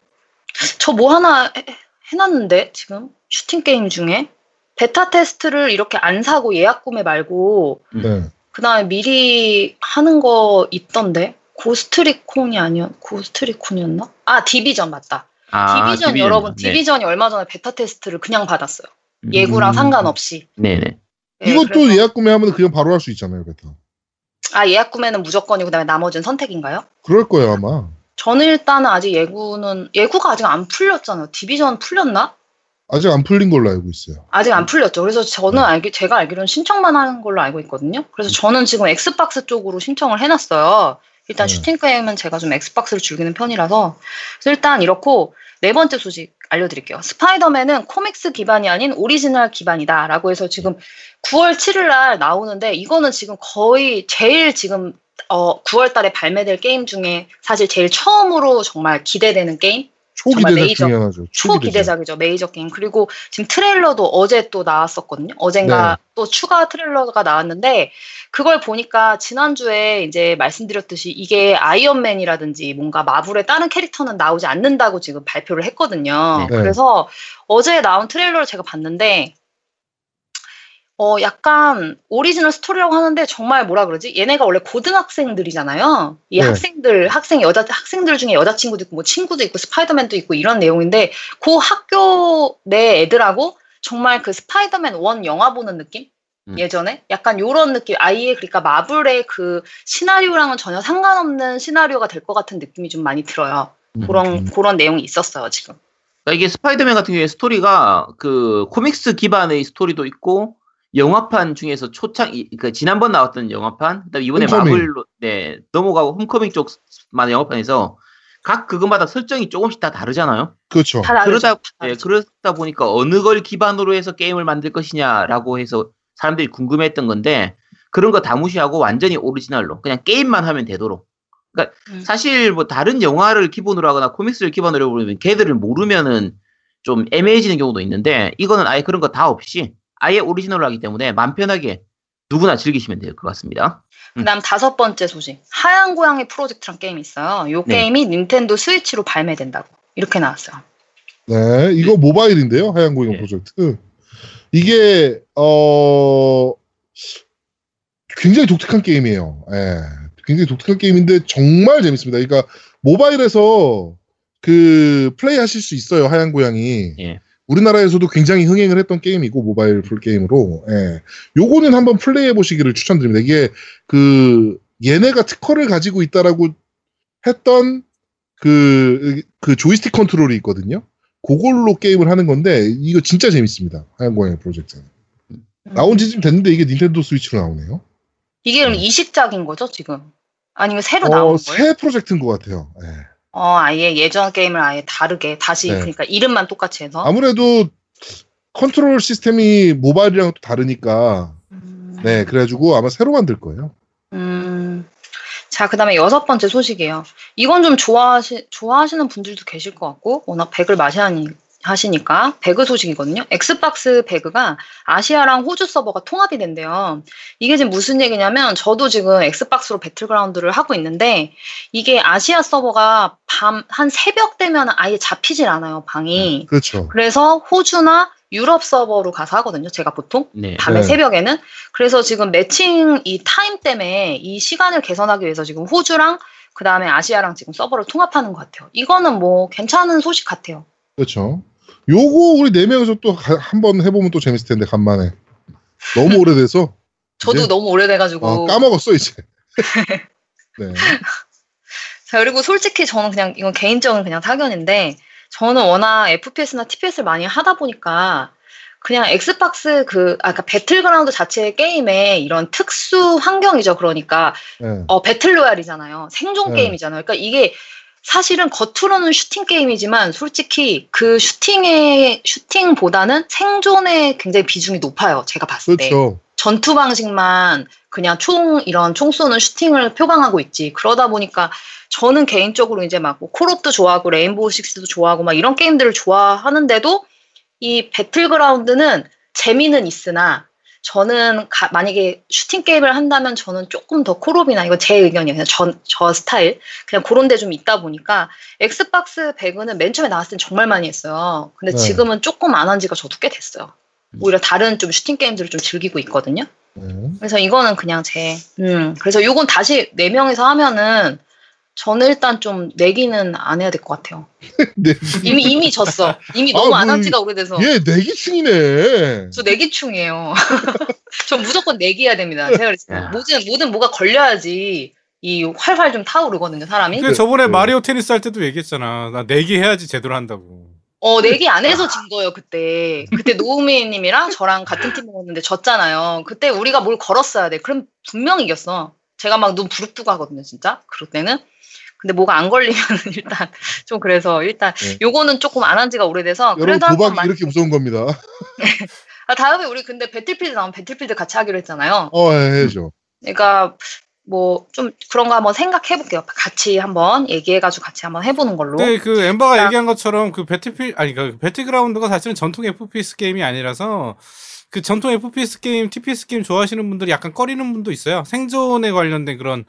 저 뭐 하나 해, 해놨는데, 지금? 슈팅 게임 중에? 베타 테스트를 이렇게 안 사고 예약 구매 말고, 네. 그 다음에 미리 하는 거 있던데? 고스트리콘이 아니었, 고스트리콘이었나? 아, Division 맞다. 아, Division, Division. 여러분, 네. Division이 얼마 전에 베타 테스트를 그냥 받았어요. 음. 예구랑 상관없이. 네네. 예, 이것도 그래서- 예약 구매하면 그냥 바로 할 수 있잖아요, 베타. 아, 예약 구매는 무조건이고, 그 다음에 나머지는 선택인가요? 그럴 거예요, 아마. 저는 일단은 아직 예구는, 예구가 아직 안 풀렸잖아요. Division 풀렸나? 아직 안 풀린 걸로 알고 있어요. 아직 안 풀렸죠. 그래서 저는 네. 알기, 제가 알기로는 신청만 하는 걸로 알고 있거든요. 그래서 저는 지금 Xbox 쪽으로 신청을 해놨어요. 일단 네. 슈팅 게임은 제가 좀 Xbox를 즐기는 편이라서. 그래서 일단 이렇고, 네 번째 소식 알려드릴게요. Spider-Man은 comics 기반이 아닌 오리지널 기반이다. 라고 해서 지금 9월 7일 날 나오는데, 이거는 지금 거의 제일 지금, 어, 9월 달에 발매될 게임 중에 사실 제일 처음으로 정말 기대되는 게임? 정말 초기대작 메이저. 중에 하나죠. 초기 대작이죠. 메이저 게임. 그리고 지금 트레일러도 어제 또 나왔었거든요. 어젠가 네. 또 추가 트레일러가 나왔는데 그걸 보니까 지난주에 이제 말씀드렸듯이 이게 Iron Man이라든지 뭔가 Marvel의 다른 캐릭터는 나오지 않는다고 지금 발표를 했거든요. 네. 그래서 어제 나온 트레일러를 제가 봤는데 어, 약간 오리지널 스토리라고 하는데 정말 뭐라 그러지? 얘네가 원래 고등학생들이잖아요. 이 네. 학생들, 학생 여자 학생들 중에 여자친구도 있고 뭐 친구도 있고 Spider-Man도 있고 이런 내용인데 그 학교 내 애들하고 정말 그 Spider-Man one 영화 보는 느낌? 음. 예전에 약간 요런 느낌 아예 그러니까 Marvel의 그 시나리오랑은 전혀 상관없는 시나리오가 될 것 같은 느낌이 좀 많이 들어요. 음, 그런 음. 그런 내용이 있었어요 지금. 그러니까 이게 스파이더맨 같은 경우에 스토리가 그 comics 기반의 스토리도 있고 영화판 중에서 초창 이- 그 지난번 나왔던 영화판 그다음에 이번에 Homecoming. Marvel로 네 넘어가고 Homecoming 쪽만의 영화판에서 각 그것마다 설정이 조금씩 다 다르잖아요. 그렇죠. 다. 그러다 다 네. 그러다 보니까 어느 걸 기반으로 해서 게임을 만들 것이냐라고 해서 사람들이 궁금해했던 건데 그런 거 다 무시하고 완전히 오리지널로 그냥 게임만 하면 되도록. 그러니까 음. 사실 뭐 다른 영화를 기본으로 하거나 코믹스를 기반으로 해보면 걔들을 모르면은 좀 애매해지는 경우도 있는데 이거는 아예 그런 거 다 없이 아예 오리지널로 하기 때문에 맘 편하게 누구나 즐기시면 될 것 같습니다. 그다음 다섯 번째 소식. 하얀 고양이 프로젝트란 게임이 있어요. 요 네. 게임이 닌텐도 스위치로 발매된다고. 이렇게 나왔어요. 네, 이거 모바일인데요. 하얀 고용 네. 프로젝트. 이게 어 굉장히 독특한 게임이에요. 예. 굉장히 독특한 게임인데 정말 재밌습니다. 그러니까 모바일에서 그 플레이 하실 수 있어요. 하얀 고양이. 예. 우리나라에서도 굉장히 흥행을 했던 게임이고 모바일 풀 게임으로. 예. 요거는 한번 플레이해 보시기를 추천드립니다. 이게 그 얘네가 특허를 가지고 있다라고 했던 그, 그 조이스틱 컨트롤이 있거든요. 그걸로 게임을 하는 건데 이거 진짜 재밌습니다. 하얀 고양이 프로젝트는. 나온 지 좀 됐는데 이게 닌텐도 스위치로 나오네요. 이게 그럼 네. 이식작인 거죠 지금? 아니면 새로 나온 어, 거예요? 새 프로젝트인 것 같아요. 예. 어 아예 예전 게임을 아예 다르게 다시 네. 그러니까 이름만 똑같이 해서. 아무래도 컨트롤 시스템이 모바일이랑 또 다르니까 음. 네 그래가지고 아마 새로 만들 거예요. 음. 자, 그 다음에 여섯 번째 소식이에요. 이건 좀 좋아하시, 좋아하시는 분들도 계실 것 같고, 워낙 백을 마시하니, 하시니까, 배그 소식이거든요. 엑스박스 배그가 아시아랑 호주 서버가 통합이 된대요. 이게 지금 무슨 얘기냐면, 저도 지금 엑스박스로 배틀그라운드를 하고 있는데, 이게 아시아 서버가 밤, 한 새벽 되면 아예 잡히질 않아요, 방이. 그렇죠. 그래서 호주나 유럽 서버로 가서 하거든요, 제가 보통. 네. 밤에 네. 새벽에는 그래서 지금 매칭 이 타임 때문에 이 시간을 개선하기 위해서 지금 호주랑 그 다음에 아시아랑 지금 서버를 통합하는 것 같아요. 이거는 뭐 괜찮은 소식 같아요. 그렇죠. 요거 우리 네 명이서 또 한번 해보면 또 재밌을 텐데 간만에 너무 오래돼서 저도 이제? 너무 오래돼가지고. 어, 까먹었어 이제. 네. 자 그리고 솔직히 저는 그냥 이건 개인적인 그냥 사견인데 저는 워낙 FPS나 TPS를 많이 하다 보니까 그냥 엑스박스 그 아까 배틀그라운드 자체의 게임에 이런 특수 환경이죠. 그러니까 네. 어, battle royale이잖아요. 생존 네. 게임이잖아요. 그러니까 이게 사실은 겉으로는 슈팅 게임이지만 솔직히 그 슈팅의 슈팅보다는 생존에 굉장히 비중이 높아요. 제가 봤을 때. 그렇죠. 전투 방식만 그냥 총 이런 총 쏘는 슈팅을 표방하고 있지. 그러다 보니까 저는 개인적으로 이제 막뭐 콜옵도 좋아하고 레인보우 식스도 좋아하고 막 이런 게임들을 좋아하는데도 이 배틀그라운드는 재미는 있으나 저는 가- 만약에 슈팅 게임을 한다면 저는 조금 더 콜옵이나 이거 제 의견이에요. 그냥 저, 저 스타일 그냥 그런 데 좀 있다 보니까 엑스박스 배그는 맨 처음에 나왔을 땐 정말 많이 했어요. 근데 네. 지금은 조금 안 한 지가 저도 꽤 됐어요. 오히려 다른 좀 슈팅 게임들을 좀 즐기고 있거든요. 네. 그래서 이거는 그냥 제, 음, 그래서 요건 다시 네 명이서 하면은 저는 일단 좀 내기는 안 해야 될 것 같아요. 네. 이미 이미 졌어. 이미 너무 아, 안한 뭐, 지가 오래돼서. 얘 내기충이네. 저 내기충이에요. 전 무조건 내기해야 됩니다. 제가 그랬어요. 야. 뭐든 뭐든 뭐가 걸려야지 이 활활 좀 타오르거든요, 사람이. 그 저번에 네. 마리오 테니스 할 때도 얘기했잖아. 나 내기 해야지 제대로 한다고. 어, 내기 안 해서 진 거예요, 그때. 그때 노우미 님이랑 저랑 같은 팀 먹었는데 졌잖아요. 그때 우리가 뭘 걸었어야 돼. 그럼 분명히 이겼어. 제가 막 눈 부릅뜨고 하거든요, 진짜. 그럴 때는. 근데 뭐가 안 걸리면 일단 좀 그래서 일단 네. 요거는 조금 안 한 지가 오래돼서 여러분 그래도 한번 도박이 많이 이렇게 무서운 겁니다. 아, 다음에 우리 근데 배틀필드 나오면 배틀필드 같이 하기로 했잖아요. 어, 해- 해야죠. 그러니까 뭐 좀 그런 거 한번 생각해 볼게요. 같이 한번 얘기해가지고 같이 한번 해보는 걸로. 근데 그 엠바가 자. 얘기한 것처럼 그 배틀필 아니 그 배틀그라운드가 사실은 전통 FPS 게임이 아니라서 그 전통 FPS 게임, TPS 게임 좋아하시는 분들이 약간 꺼리는 분도 있어요. 생존에 관련된 그런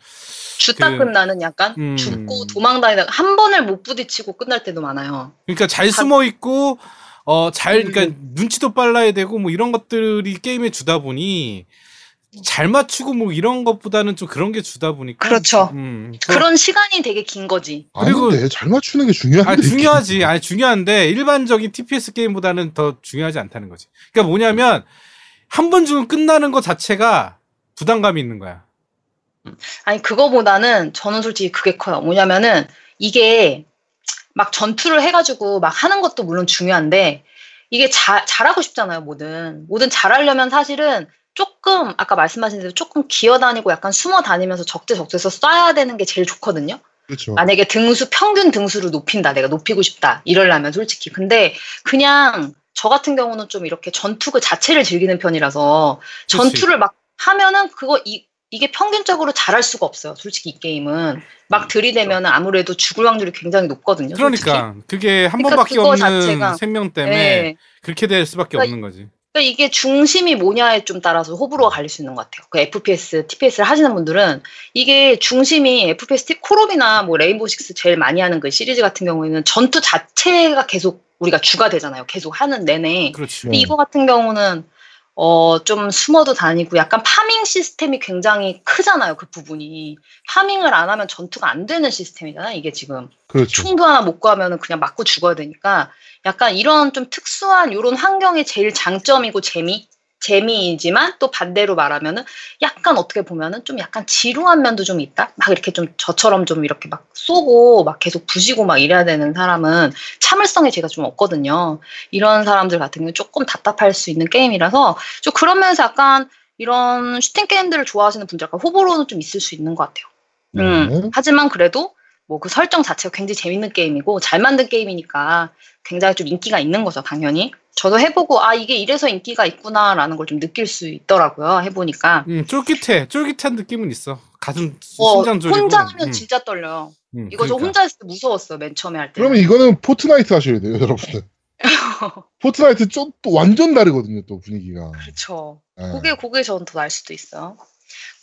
주다 그- 끝나는 약간 음. 죽고 도망다니다가 한 번을 못 부딪히고 끝날 때도 많아요. 그러니까 잘 다- 숨어 있고 어잘 음. 그러니까 눈치도 빨라야 되고 뭐 이런 것들이 게임에 주다 보니 잘 맞추고 뭐 이런 것보다는 좀 그런 게 주다 보니까 그렇죠. 음. 그- 그런 시간이 되게 긴 거지. 그리고- 아닌데 잘 맞추는 게 중요한데. 아 중요하지. 아니 중요한데 일반적인 TPS 게임보다는 더 중요하지 않다는 거지. 그러니까 뭐냐면 한번 죽으면 끝나는 것 자체가 부담감이 있는 거야. 아니 그거보다는 저는 솔직히 그게 커요. 뭐냐면은 이게 막 전투를 해가지고 막 하는 것도 물론 중요한데 이게 자, 잘하고 싶잖아요. 뭐든 뭐든 잘하려면 사실은 조금 아까 말씀하신 대로 조금 기어 다니고 약간 숨어 다니면서 적재적소에서 쏴야 되는 게 제일 좋거든요. 그렇죠. 만약에 등수 평균 등수를 높인다 내가 높이고 싶다 이럴라면 솔직히 근데 그냥 저 같은 경우는 좀 이렇게 전투 그 자체를 즐기는 편이라서 그치. 전투를 막 하면은 그거 이, 이게 평균적으로 잘할 수가 없어요 솔직히 이 게임은 막 들이대면 아무래도 죽을 확률이 굉장히 높거든요 솔직히. 그러니까 그게 한 그러니까 번밖에 없는 자체가- 생명 때문에 네. 그렇게 될 수밖에 그러니까 없는 거지. 그러니까 이게 중심이 뭐냐에 좀 따라서 호불호가 갈릴 수 있는 것 같아요. 그 FPS, TPS를 하시는 분들은 이게 중심이 FPS, T- 콜옵이나 뭐 레인보우 식스 제일 많이 하는 그 시리즈 같은 경우에는 전투 자체가 계속 우리가 주가 되잖아요. 계속 하는 내내. 그렇지. 근데 네. 이거 같은 경우는 어, 좀 숨어도 다니고 약간 farming 시스템이 굉장히 크잖아요, 그 부분이. 파밍을 안 하면 전투가 안 되는 시스템이잖아요, 이게 지금. 그렇죠. 총도 하나 못 구하면 그냥 맞고 죽어야 되니까 약간 이런 좀 특수한 이런 환경의 제일 장점이고 재미? 재미이지만 또 반대로 말하면은 약간 어떻게 보면은 좀 약간 지루한 면도 좀 있다? 막 이렇게 좀 저처럼 좀 이렇게 막 쏘고 막 계속 부시고 막 이래야 되는 사람은 참을성이 제가 좀 없거든요. 이런 사람들 같은 경우는 조금 답답할 수 있는 게임이라서 좀 그런 면에서 약간 이런 슈팅 게임들을 좋아하시는 분들 약간 호불호는 좀 있을 수 있는 것 같아요. 음, 네. 하지만 그래도 뭐 그 설정 자체가 굉장히 재밌는 게임이고 잘 만든 게임이니까 굉장히 좀 인기가 있는 거죠, 당연히. 저도 해보고 아 이게 이래서 인기가 있구나라는 걸 좀 느낄 수 있더라고요, 해보니까. 음, 쫄깃해. 쫄깃한 느낌은 있어. 가슴 어, 심장 졸이고. 혼자 하면 음, 진짜 떨려요. 음, 이거 저 그러니까. 혼자 했을 때 무서웠어요, 맨 처음에 할 때. 그러면 이거는 포트나이트 하셔야 돼요, 여러분들. 포트나이트 좀 또 완전 다르거든요, 또 분위기가. 그렇죠. 예. 그게 그게 저는 더 나을 수도 있어요.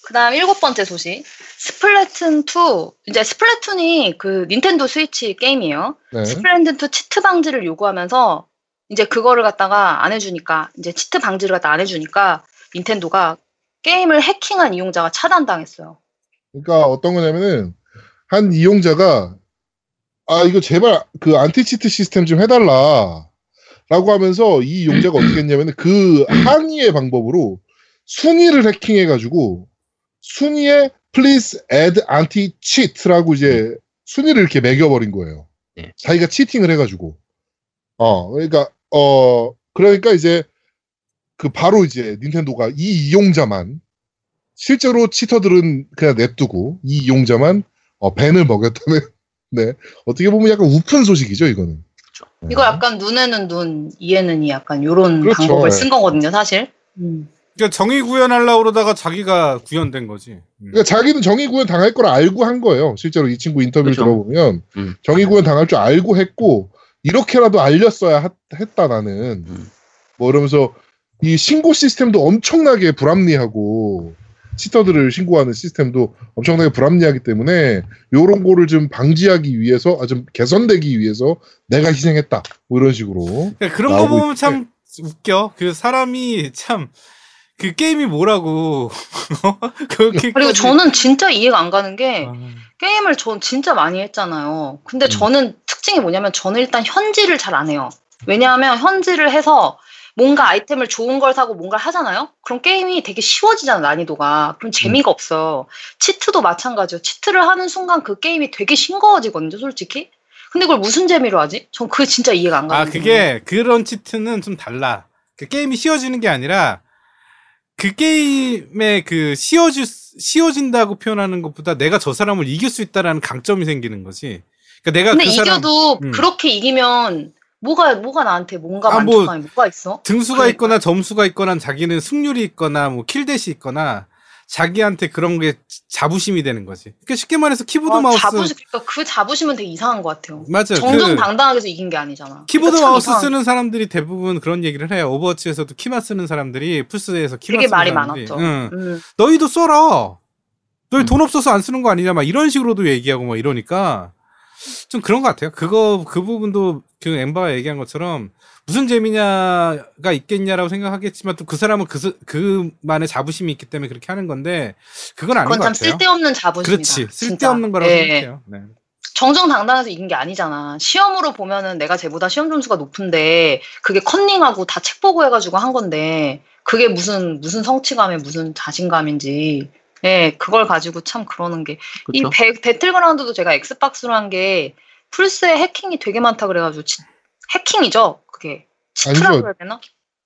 그 다음 일곱 번째 소식. 스플래툰 2. 이제 스플래툰이 그 닌텐도 스위치 게임이에요. 네. 스플래툰 2 cheat 방지를 요구하면서 이제 그거를 갖다가 안 해주니까 이제 cheat 방지를 갖다 안 해주니까 닌텐도가 게임을 해킹한 이용자가 차단당했어요. 그러니까 어떤 거냐면은 한 이용자가 아 이거 제발 그 anti cheat 시스템 좀 해달라 라고 하면서 이 이용자가 어떻게 했냐면은 그 항의의 방법으로 순위를 해킹해가지고 순위에 please add anti cheat라고 이제 순위를 이렇게 매겨버린 거예요. 네. 자기가 cheating을 해가지고 어 그러니까 어 그러니까 이제 그 바로 이제 닌텐도가 이 이용자만 실제로 cheater들은 그냥 냅두고 이 이용자만 어, 밴을 먹였다는 네 어떻게 보면 약간 우픈 소식이죠 이거는 네. 이거 약간 눈에는 눈, 이에는 이 약간 요런 그렇죠. 방법을 네. 쓴 거거든요, 사실. 음. 그러니까 정의 구현하려고 그러다가 자기가 구현된 거지. 음. 그러니까 자기는 정의 구현 당할 걸 알고 한 거예요 실제로 이 친구 인터뷰를 그렇죠. 들어보면 음. 정의 구현 당할 줄 알고 했고 이렇게라도 알렸어야 하- 했다 나는 음. 뭐 이러면서 이 신고 시스템도 엄청나게 불합리하고 치터들을 신고하는 시스템도 엄청나게 불합리하기 때문에 요런 거를 좀 방지하기 위해서 아 좀 개선되기 위해서 내가 희생했다 뭐 이런 식으로 그러니까 그런 거 보면 참 웃겨. 그 사람이 참 그 게임이 뭐라고 그리고 저는 진짜 이해가 안 가는 게 아, 게임을 전 진짜 많이 했잖아요. 근데 음. 저는 특징이 뭐냐면 저는 일단 현질을 잘 안 해요. 왜냐하면 현질을 해서 뭔가 아이템을 좋은 걸 사고 뭔가를 하잖아요? 그럼 게임이 되게 쉬워지잖아, 난이도가. 그럼 재미가 없어요. 치트도 마찬가지예요. 치트를 하는 순간 그 게임이 되게 싱거워지거든요, 솔직히. 근데 그걸 무슨 재미로 하지? 전 그게 진짜 이해가 안 가요. 아 그게 그런 치트는 좀 달라. 그 게임이 쉬워지는 게 아니라 그 게임의 그 쉬워지 쉬워진다고 표현하는 것보다 내가 저 사람을 이길 수 있다라는 강점이 생기는 거지. 그러니까 내가 근데 그 사람 이겨도 음. 그렇게 이기면 뭐가, 뭐가 나한테 뭔가 아, 뭐- 만족감이 뭐가 있어? 등수가 그러니까. 있거나 점수가 있거나 자기는 승률이 있거나 뭐 킬뎃이 있거나 자기한테 그런 게 자부심이 되는 거지. 그러니까 쉽게 말해서 키보드 아, 마우스 자부심, 그러니까 그 자부심은 되게 이상한 것 같아요. 맞아. 정정당당하게 해서 이긴 게 아니잖아. 키보드 그러니까 참 마우스 이상한 쓰는 사람들이 대부분 그런 얘기를 해요. 오버워치에서도 키만 쓰는 사람들이 플스에서 키만 되게 쓰는 말이 사람들이. 많았죠. 응. 음. 너희도 써라. 너희 음. 돈 없어서 안 쓰는 거 아니냐 막 이런 식으로도 얘기하고 막 이러니까 좀 그런 것 같아요. 그거 그 부분도 그 엠바가 얘기한 것처럼 무슨 재미냐가 있겠냐라고 생각하겠지만 또 그 사람은 그 스- 그만의 자부심이 있기 때문에 그렇게 하는 건데 그건 아닌 그건 것참 같아요. 쓸데없는 자부심이다. 그렇지 진짜. 쓸데없는 거라고 예. 생각해요. 네. 정정당당해서 이긴 게 아니잖아. 시험으로 보면은 내가 쟤보다 시험 점수가 높은데 그게 컨닝하고 다 책 보고 해가지고 한 건데 그게 무슨 무슨 성취감에 무슨 자신감인지. 예, 그걸 가지고 참 그러는 게. 이. 배, 배틀그라운드도 제가 엑스박스로 한 게 플스에 해킹이 되게 많다 그래가지고 치- 해킹이죠. 그게 cheat라고. 해야 되나?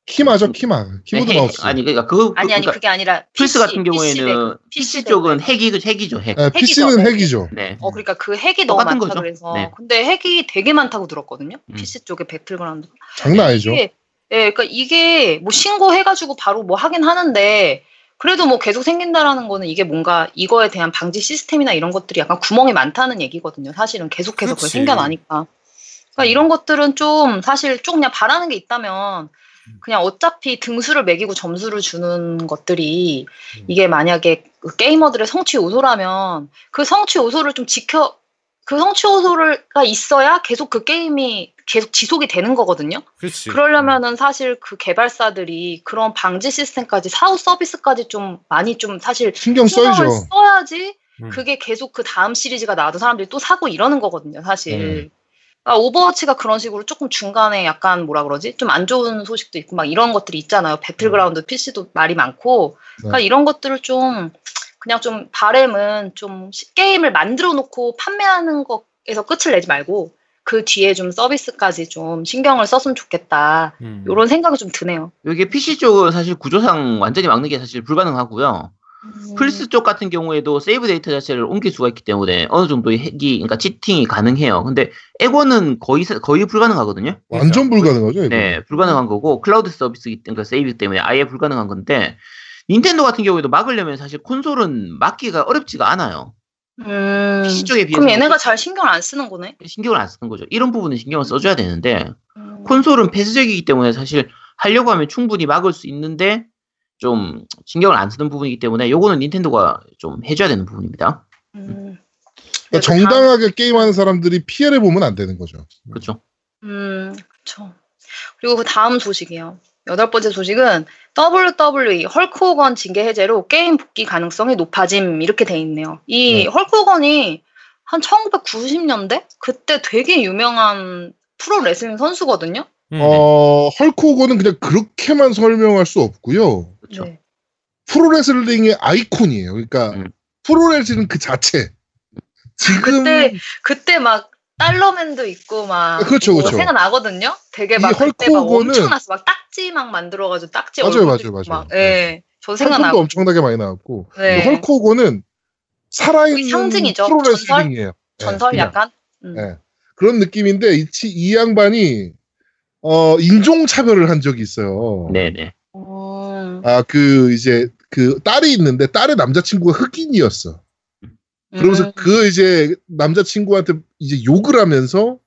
키마죠 키마 키보드 네, 마우스 아니 그러니까 그 아니 아니 그러니까 그게 아니라 플스 같은 경우에는 핵, PC PC 쪽은 핵. 핵이 핵이죠 핵. 네, PC는 핵이죠. 핵이죠 네. 어, 그러니까 그 핵이 너무 많다 거죠. 그래서. 네. 근데 핵이 되게 많다고 들었거든요. 음. PC 쪽에 배틀그라운드. 장난 아니죠 예, 그러니까 이게 뭐 신고해가지고 바로 뭐 하긴 하는데 그래도 뭐 계속 생긴다라는 거는 이게 뭔가 이거에 대한 방지 시스템이나 이런 것들이 약간 구멍이 많다는 얘기거든요. 사실은 계속해서 그렇지. 생겨나니까. 그러니까 이런 것들은 좀 사실 좀 그냥 바라는 게 있다면 그냥 어차피 등수를 매기고 점수를 주는 것들이 이게 만약에 그 게이머들의 성취 요소라면 그 성취 요소를 좀 지켜 그 성취 요소가 있어야 계속 그 게임이 계속 지속이 되는 거거든요. 그렇지. 그러려면은 사실 그 개발사들이 그런 방지 시스템까지 사후 서비스까지 좀 많이 좀 사실 신경 써야죠. 써야지 음. 그게 계속 그 다음 시리즈가 나와도 사람들이 또 사고 이러는 거거든요, 사실. 음. 그러니까 오버워치가 그런 식으로 조금 중간에 약간 뭐라 그러지? 좀 안 좋은 소식도 있고 막 이런 것들이 있잖아요. 배틀그라운드 PC도 말이 많고. 그러니까 네. 이런 것들을 좀 그냥 좀 바램은 좀 시- 게임을 만들어 놓고 판매하는 것에서 끝을 내지 말고 그 뒤에 좀 서비스까지 좀 신경을 썼으면 좋겠다. 음. 이런 생각이 좀 드네요. 이게 PC 쪽은 사실 구조상 완전히 막는 게 사실 불가능하고요. 음. 플스 쪽 같은 경우에도 세이브 데이터 자체를 옮길 수가 있기 때문에 어느 정도의 핵이, 그러니까 cheating이 가능해요. 근데 이거는 거의, 사- 거의 불가능하거든요. 완전 불가능하죠. 이거. 네, 불가능한 거고, 클라우드 서비스, 그러니까 세이브 때문에 아예 불가능한 건데, 닌텐도 같은 경우에도 막으려면 사실 콘솔은 막기가 어렵지가 않아요. 음. PC 쪽에 비해서. 그럼 얘네가 잘 신경을 안 쓰는 거네. 신경을 안 쓰는 거죠. 이런 부분은 신경을 써줘야 되는데, 음. 콘솔은 폐쇄적이기 때문에 사실 하려고 하면 충분히 막을 수 있는데, 좀 신경을 안 쓰는 부분이기 때문에 요거는 닌텐도가 좀 해줘야 되는 부분입니다. 음. 그러니까 정당하게 게임하는 사람들이 피해를 보면 안 되는 거죠. 그렇죠. 음, 그렇죠. 그리고 그 다음 소식이요. 여덟 번째 소식은 WWE 헐크 호건 징계 해제로 게임 복귀 가능성이 높아짐 이렇게 돼 있네요. 이 네. 헐크 호건이 한 1990년대 그때 되게 유명한 프로 레슬링 선수거든요. 음. 어, 헐크 호건은 그냥 그렇게만 설명할 수 없고요. 그렇죠. 네. 프로 레슬링의 아이콘이에요. 그러니까 음. 프로 레슬링 그 자체. 지금 그때 그때 막 달러맨도 있고 막 아, 그렇죠, 뭐 그렇죠. 생각나거든요. 되게 이막 그때 막 엄청났어. 막 딱지 막 만들어가지고 딱지 맞아요, 얼굴 맞아요, 맞아요. 막, 예, 저 상품도 생각나고. 엄청나게 많이 나왔고 네. 헐크 호건은 살아있는 상징이죠. 프로레슬링이에요. 네, 전설 그냥. 약간. 음. 네. 그런 느낌인데 이, 치- 이 양반이 어, 인종 차별을 한 적이 있어요. 네네. 음. 아그 이제 그 딸이 있는데 딸의 남자친구가 흑인이었어. 그러면서 음. 그 이제 남자친구한테 이제 욕을 하면서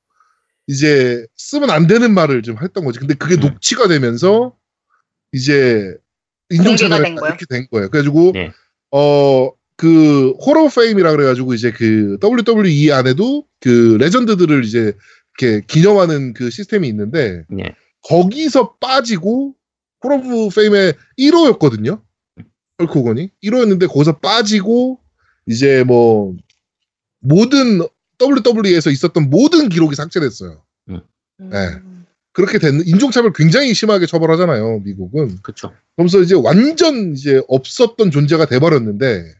이제 쓰면 안 되는 말을 좀 했던 거지. 근데 그게 음. 녹취가 되면서 이제 인종차별이 거예요? 이렇게 된 거예요. 그래가지고 네. 어그 호러 페임이라 그래가지고 이제 그 WWE 안에도 그 레전드들을 이제 이렇게 기념하는 그 시스템이 있는데 네. 거기서 빠지고 호러 페임의 1호였거든요. 헐크 호건이 1호였는데 거기서 빠지고 이제 뭐 모든 WWE에서 있었던 모든 기록이 삭제됐어요. 음. 네. 그렇게 된 인종차별 굉장히 심하게 처벌하잖아요, 미국은. 그렇죠. 그러면서 이제 완전 이제 없었던 존재가 돼버렸는데,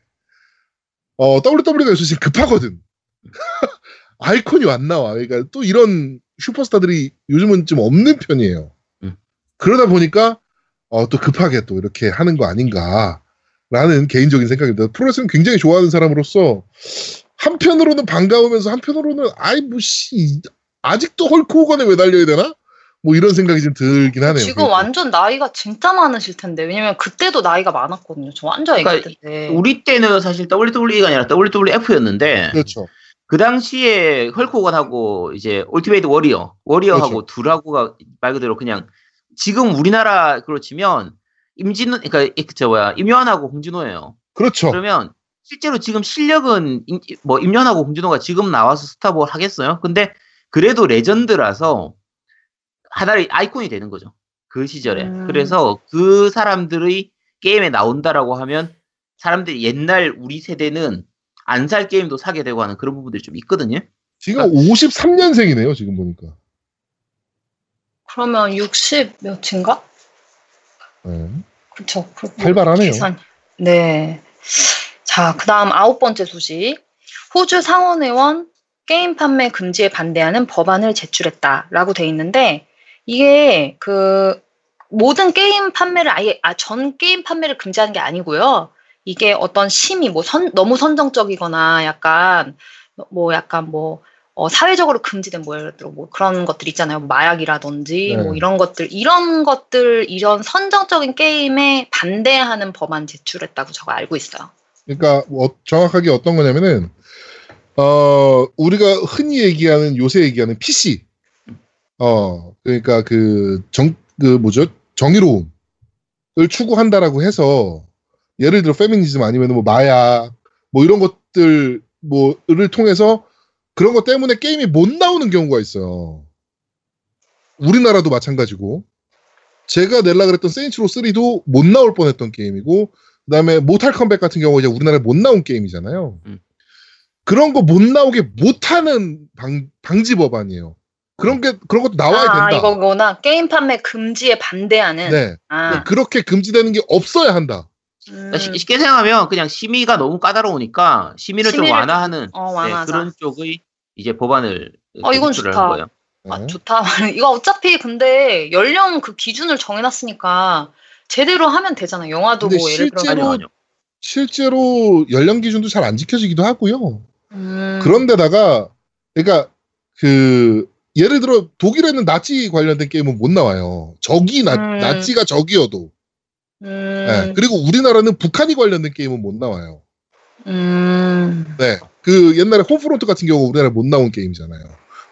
어, WWE가 요새 지금 급하거든. 아이콘이 안 나와. 그러니까 또 이런 슈퍼스타들이 요즘은 좀 없는 편이에요. 음. 그러다 보니까, 어, 또 급하게 또 이렇게 하는 거 아닌가. 라는 개인적인 생각입니다. 프로레슬링 굉장히 좋아하는 사람으로서, 한편으로는 반가우면서 한편으로는, 아이, 뭐, 씨, 아직도 헐크 호건에 왜 달려야 되나? 뭐 이런 생각이 좀 들긴 하네요. 지금 완전 나이가 진짜 많으실 텐데 왜냐면 그때도 나이가 많았거든요. 저 완전 애기 그러니까 때인데. 우리 때는 사실 WWE가 아니라 WWF였는데 그렇죠. 그 당시에 헐크 호건하고 이제 얼티밋 워리어, 워리어하고 그렇죠. 둘하고가 말 그대로 그냥 지금 우리나라 그걸로 치면 임진록 그러니까 이- 저 뭐야 임요한하고 홍진호예요. 그렇죠. 그러면 실제로 지금 실력은 임- 뭐 임요한하고 홍진호가 지금 나와서 스타를 하겠어요? 근데 그래도 레전드라서 하나의 아이콘이 되는 거죠. 그 시절에. 음. 그래서 그 사람들의 게임에 나온다라고 하면 사람들이 옛날 우리 세대는 안 살 게임도 사게 되고 하는 그런 부분들이 좀 있거든요. 지금 53년생이네요, 지금 보니까. 그러면 60 몇인가? 네. 그렇죠. 활발하네요. 네. 자, 그다음 아홉 번째 소식. 호주 상원의원 게임 판매 금지에 반대하는 법안을 제출했다라고 돼 있는데 이게 그 모든 게임 판매를 아예 아, 전 게임 판매를 금지하는 게 아니고요. 이게 어떤 심의 뭐 선, 너무 선정적이거나 약간 뭐 약간 뭐 어, 사회적으로 금지된 뭐 예를 들어 뭐 그런 것들 있잖아요. 뭐 마약이라든지 네. 뭐 이런 것들 이런 것들 이런 선정적인 게임에 반대하는 법안 제출했다고 제가 알고 있어요. 그러니까 뭐 정확하게 어떤 거냐면은 어 우리가 흔히 얘기하는 요새 얘기하는 PC 어 그러니까 그 정그 뭐죠 정의로움을 추구한다라고 해서 예를 들어 페미니즘 아니면 뭐 마약 뭐 이런 것들 뭐를 통해서 그런 것 때문에 게임이 못 나오는 경우가 있어요. 우리나라도 마찬가지고 제가 낼라 그랬던 세인츠로 3도 못 나올 뻔했던 게임이고 그 다음에 모탈 컴백 같은 경우 이제 우리나라에 못 나온 게임이잖아요. 음. 그런 거 못 나오게 못하는 방, 방지 법안이에요. 그런 게 그런 것도 나와야 아, 된다. 이거구나. 게임 판매 금지에 반대하는. 네. 아. 그렇게 금지되는 게 없어야 한다. 음. 그러니까 쉽- 쉽게 생각하면 그냥 심의가 너무 까다로우니까 심의를 좀 심의를 완화하는 어, 네. 그런 쪽의 이제 법안을 어, 이건 좋다. 한 거예요. 아, 네. 좋다. 이거 어차피 근데 연령 그 기준을 정해놨으니까 제대로 하면 되잖아. 영화도 뭐 예를 들어. 실제로- 아니요. 실제로 연령 기준도 잘 안 지켜지기도 하고요. 음. 그런데다가 그러니까 그 예를 들어 독일에는 나치 관련된 게임은 못 나와요. 적이 나, 음. 나치가 적이어도. 음. 네. 그리고 우리나라는 북한이 관련된 게임은 못 나와요. 음. 네. 그 옛날에 홈프론트 같은 경우 우리나라에 못 나온 게임이잖아요.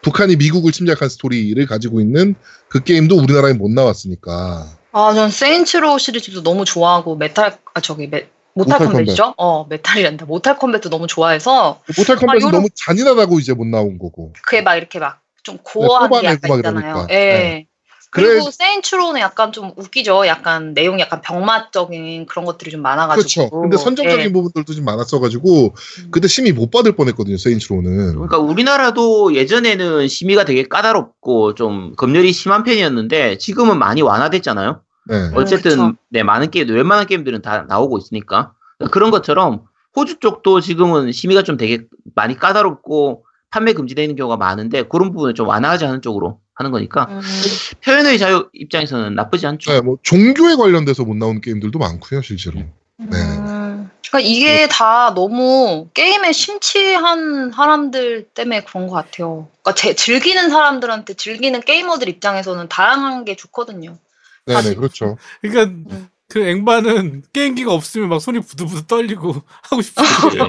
북한이 미국을 침략한 스토리를 가지고 있는 그 게임도 우리나라에 못 나왔으니까. 아, 전 세인츠로 시리즈도 너무 좋아하고 메탈 아 저기 메, 모탈, 모탈 컴뱃이죠? 어, 메탈이란다. 모탈 컴뱃도 너무 좋아해서 모탈 컴뱃은 요런- 너무 잔인하다고 이제 못 나온 거고. 그게 막 이렇게 막 좀 gore한 게 약간 막 있잖아요. 예. 네. 그리고 그래- 세인츠로는 약간 좀 웃기죠. 약간 내용이 약간 병맛적인 그런 것들이 좀 많아가지고. 그렇죠. 근데 선정적인 예. 부분들도 좀 많았어가지고 음. 그때 심의 못 받을 뻔했거든요. 세인츠로는. 그러니까 우리나라도 예전에는 심의가 되게 까다롭고 좀 검열이 심한 편이었는데 지금은 많이 완화됐잖아요. 네. 음, 어쨌든 그쵸. 네 많은 게임 웬만한 게임들은 다 나오고 있으니까 그런 것처럼 호주 쪽도 지금은 심의가 좀 되게 많이 까다롭고 판매 금지되는 경우가 많은데 그런 부분을 좀 완화하지 않은 쪽으로 하는 거니까 음. 표현의 자유 입장에서는 나쁘지 않죠. 네, 뭐 종교에 관련돼서 못 나오는 게임들도 많고요, 실제로. 네. 음, 그러니까 이게 다 너무 게임에 심취한 사람들 때문에 그런 것 같아요. 그러니까 제, 즐기는 사람들한테 즐기는 게이머들 입장에서는 다양한 게 좋거든요. 네, 네. 그렇죠. 그러니까 음. 그 앵바는 게임기가 없으면 막 손이 부들부들 떨리고 하고 싶어. 예.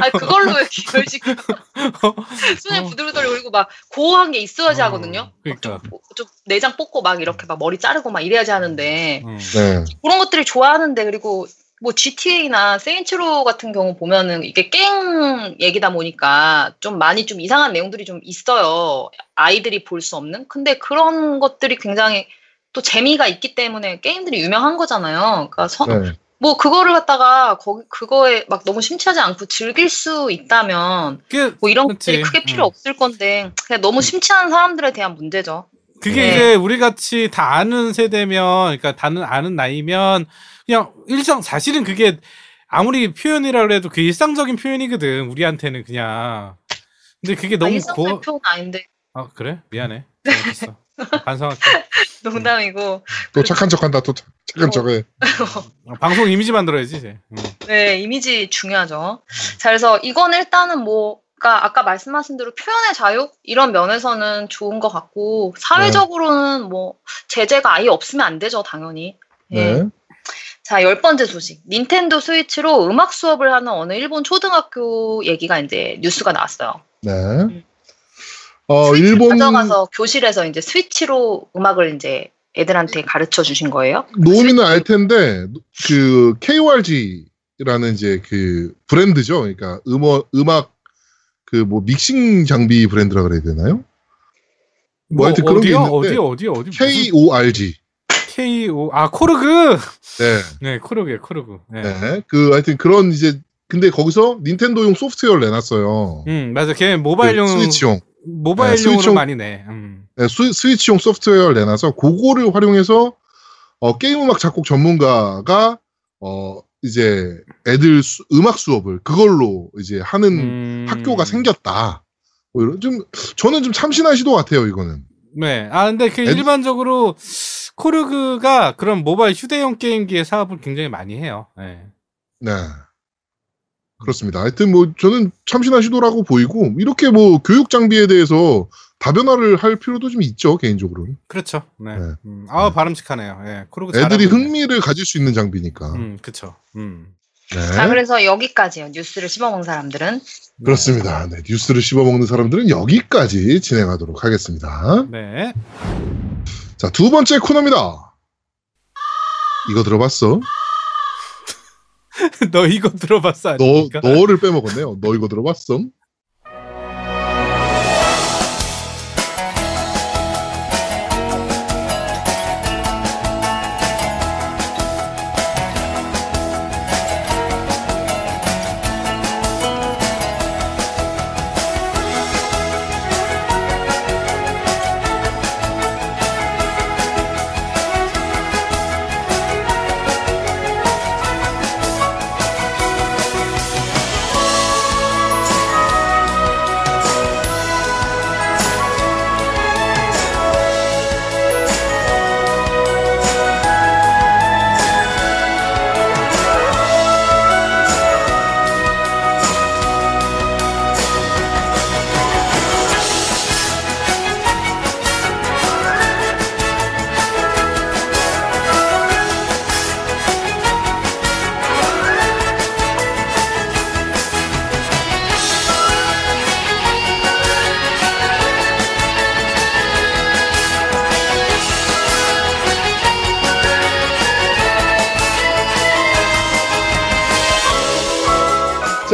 아니 그걸로 열지금 손에 어. 부들부들 그리고 막 고어한 게 있어야지 어, 하거든요. 그러니까. 좀, 좀 내장 뽑고 막 이렇게 막 머리 자르고 막 이래야지 하는데 어. 네. 그런 것들을 좋아하는데 그리고 뭐 GTA나 세인츠로 같은 경우 보면은 이게 게임 얘기다 보니까 좀 많이 좀 이상한 내용들이 좀 있어요. 아이들이 볼 수 없는. 근데 그런 것들이 굉장히 또 재미가 있기 때문에 게임들이 유명한 거잖아요. 그러니까 서- 네. 뭐 그거를 갖다가 거기 그거에 막 너무 심취하지 않고 즐길 수 있다면 그게 뭐 이런 그치. 것들이 크게 필요 음. 없을 건데 그냥 너무 심취한 사람들에 대한 문제죠. 그게 네. 이제 우리 같이 다 아는 세대면, 그러니까 다는 아는 나이면 그냥 일상 사실은 그게 아무리 표현이라 해도 그 일상적인 표현이거든. 우리한테는 그냥. 근데 그게 아, 너무 일상적인 고. 표현 아닌데 아 그래? 미안해. 잘못했어. 반성할게. 농담이고 또 착한 척한다. 또 착- 착한 척해. 어, 방송 이미지 만들어야지 이제. 음. 네, 이미지 중요하죠. 자, 그래서 이건 일단은 뭐, 그러니까 아까 말씀하신 대로 표현의 자유? 이런 면에서는 좋은 것 같고, 사회적으로는 뭐, 제재가 아예 없으면 안 되죠, 당연히. 예. 네. 자, 열 번째 소식. 닌텐도 스위치로 음악 수업을 하는 어느 일본 초등학교 얘기가 이제 뉴스가 나왔어요. 네. 음. 어, 일본 가져가서 교실에서 이제 스위치로 음악을 이제 애들한테 가르쳐 주신 거예요. 노미는 알 텐데 그 KORG라는 이제 그 브랜드죠. 그러니까 음악 음악 그 뭐 믹싱 장비 브랜드라 그래야 되나요? 뭐 하여튼 그런 게 어디요? 있는데 어디요? 어디요? 어디? KORG. K O 아 코르그. 네. 네 코르그 코르그. 네. 네. 그 하여튼 그런 이제 근데 거기서 닌텐도용 소프트웨어를 내놨어요. 음 맞아. 걔그 모바일용 스위치용. 모바일용으로 스위치용- 많이 내. 음. 네, 스, 스위치용 소프트웨어를 내놔서 그거를 활용해서 어, 게임 음악 작곡 전문가가 어, 이제 애들 수- 음악 수업을 그걸로 이제 하는 음. 학교가 생겼다. 뭐 이런 좀 저는 좀 참신한 시도 같아요 이거는. 네. 아 근데 그 애들- 일반적으로 코르그가 그런 모바일 휴대용 게임기의 사업을 굉장히 많이 해요. 네. 네. 그렇습니다. 하여튼 뭐 저는 참신한 시도라고 보이고 이렇게 뭐 교육 장비에 대해서 다변화를 할 필요도 좀 있죠 개인적으로는. 그렇죠. 네. 네. 음. 아 바람직하네요. 예. 코르그 애들이 잘하고 있네. 흥미를 가질 수 있는 장비니까. 음 그쵸. 음. 네. 자, 그래서 여기까지요. 뉴스를 씹어먹은 사람들은. 그렇습니다. 네, 뉴스를 씹어먹는 사람들은 여기까지 진행하도록 하겠습니다. 네. 자, 두 번째 코너입니다. 이거 들어봤어? 너 이거 들어봤어? 너, 아닙니까? 너를 빼먹었네요. 너 이거 들어봤어?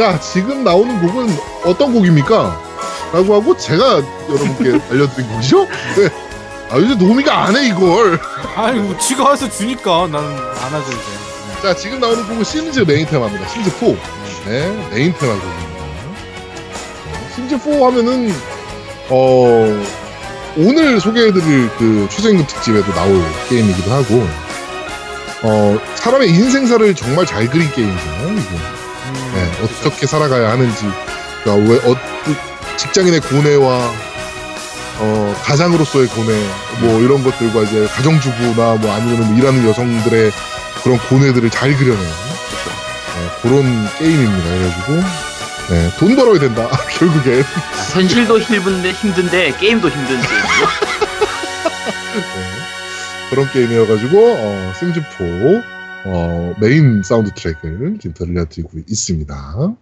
자, 지금 나오는 곡은 어떤 곡입니까? 라고 하고 제가 여러분께 알려드린 곡이죠? 네. 아, 요새 노미가 안 해, 이걸. 아니 뭐 지가 와서 주니까 나는 안 하죠 이제. 자, 지금 나오는 곡은 심즈 메인 테마입니다. 심즈 4. 네, 메인 테마 곡입니다. 네, 심즈 4 하면은, 어, 오늘 소개해드릴 그 최저임금 특집에도 나올 게임이기도 하고, 어, 사람의 인생사를 정말 잘 그린 게임이죠, 이게. 어떻게 살아가야 하는지, 그러니까 왜, 어, 직장인의 고뇌와, 어, 가장으로서의 고뇌, 뭐 이런 것들과 이제 가정주부나 뭐 아니면 뭐 일하는 여성들의 그런 고뇌들을 잘 그려내는 네, 그런 게임입니다. 그래가지고, 네, 돈 벌어야 된다. 결국엔. 현실도 힘든데 힘든데 게임도 힘든 게임이고. 네, 그런 게임이어가지고, 어, 심즈4, 어, 메인 사운드 트랙을 지금 들려드리고 있습니다.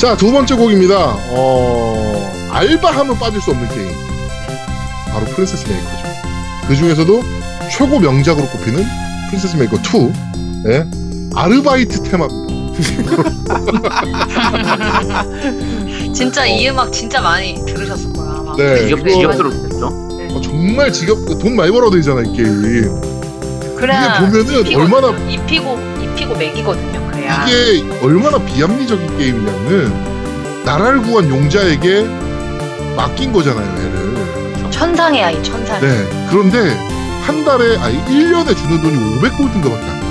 자, 두 번째 곡입니다. 어, 알바하면 빠질 수 없는 게임. 바로 프린세스 메이커죠. 그 중에서도 최고 명작으로 꼽히는 프린세스 메이커 2의 아르바이트 테마입니다. 진짜 이 음악 진짜 많이 들으셨을 거야. 아마. 네, 지겹 이거- 지겹스럽죠. 어, 정말 지겹, 돈 많이 벌어야 되잖아, 이 게임. 그래야 이게 보면은 입히고, 얼마나 입히고 입히고 맥이거든 요. 그래야. 이게 얼마나 비합리적인 게임이냐면 나라를 구한 용자에게 맡긴 거잖아요, 애를. 천상의 아이 천상. 네. 그런데 한 달에 아니 1년에 주는 돈이 500골드인가밖에 안 돼요.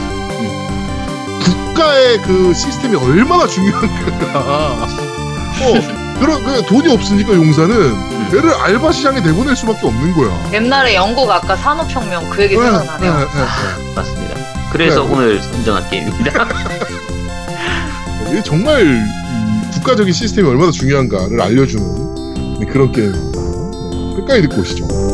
국가의 그 시스템이 얼마나 중요한가. 어, 그런 그 돈이 없으니까 용사는 애를 알바 시장에 내보낼 수밖에 없는 거야. 옛날에 영국 아까 산업혁명 그 얘기 네, 생각나네요. 네, 네, 맞습니다. 그래서 네. 오늘 선정한 게임입니다. 정말 이 국가적인 시스템이 얼마나 중요한가를 알려주는 네, 그런 게임입니다. 네, 끝까지 듣고 오시죠.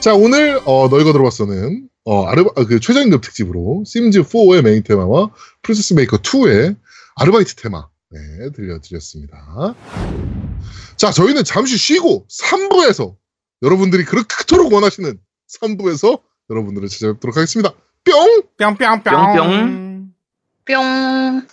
자 오늘 어, 너희가 들어봤어는 어, 아르바 아, 그 최저임금 특집으로 심즈 4의 메인 테마와 프린세스 메이커 2의 아르바이트 테마 네, 들려드렸습니다. 자 저희는 잠시 쉬고 3부에서 여러분들이 그렇게 원하시는 3부에서 여러분들을 찾아뵙도록 하겠습니다. 뿅! 뿅뿅뿅. 뿅뿅. 뿅.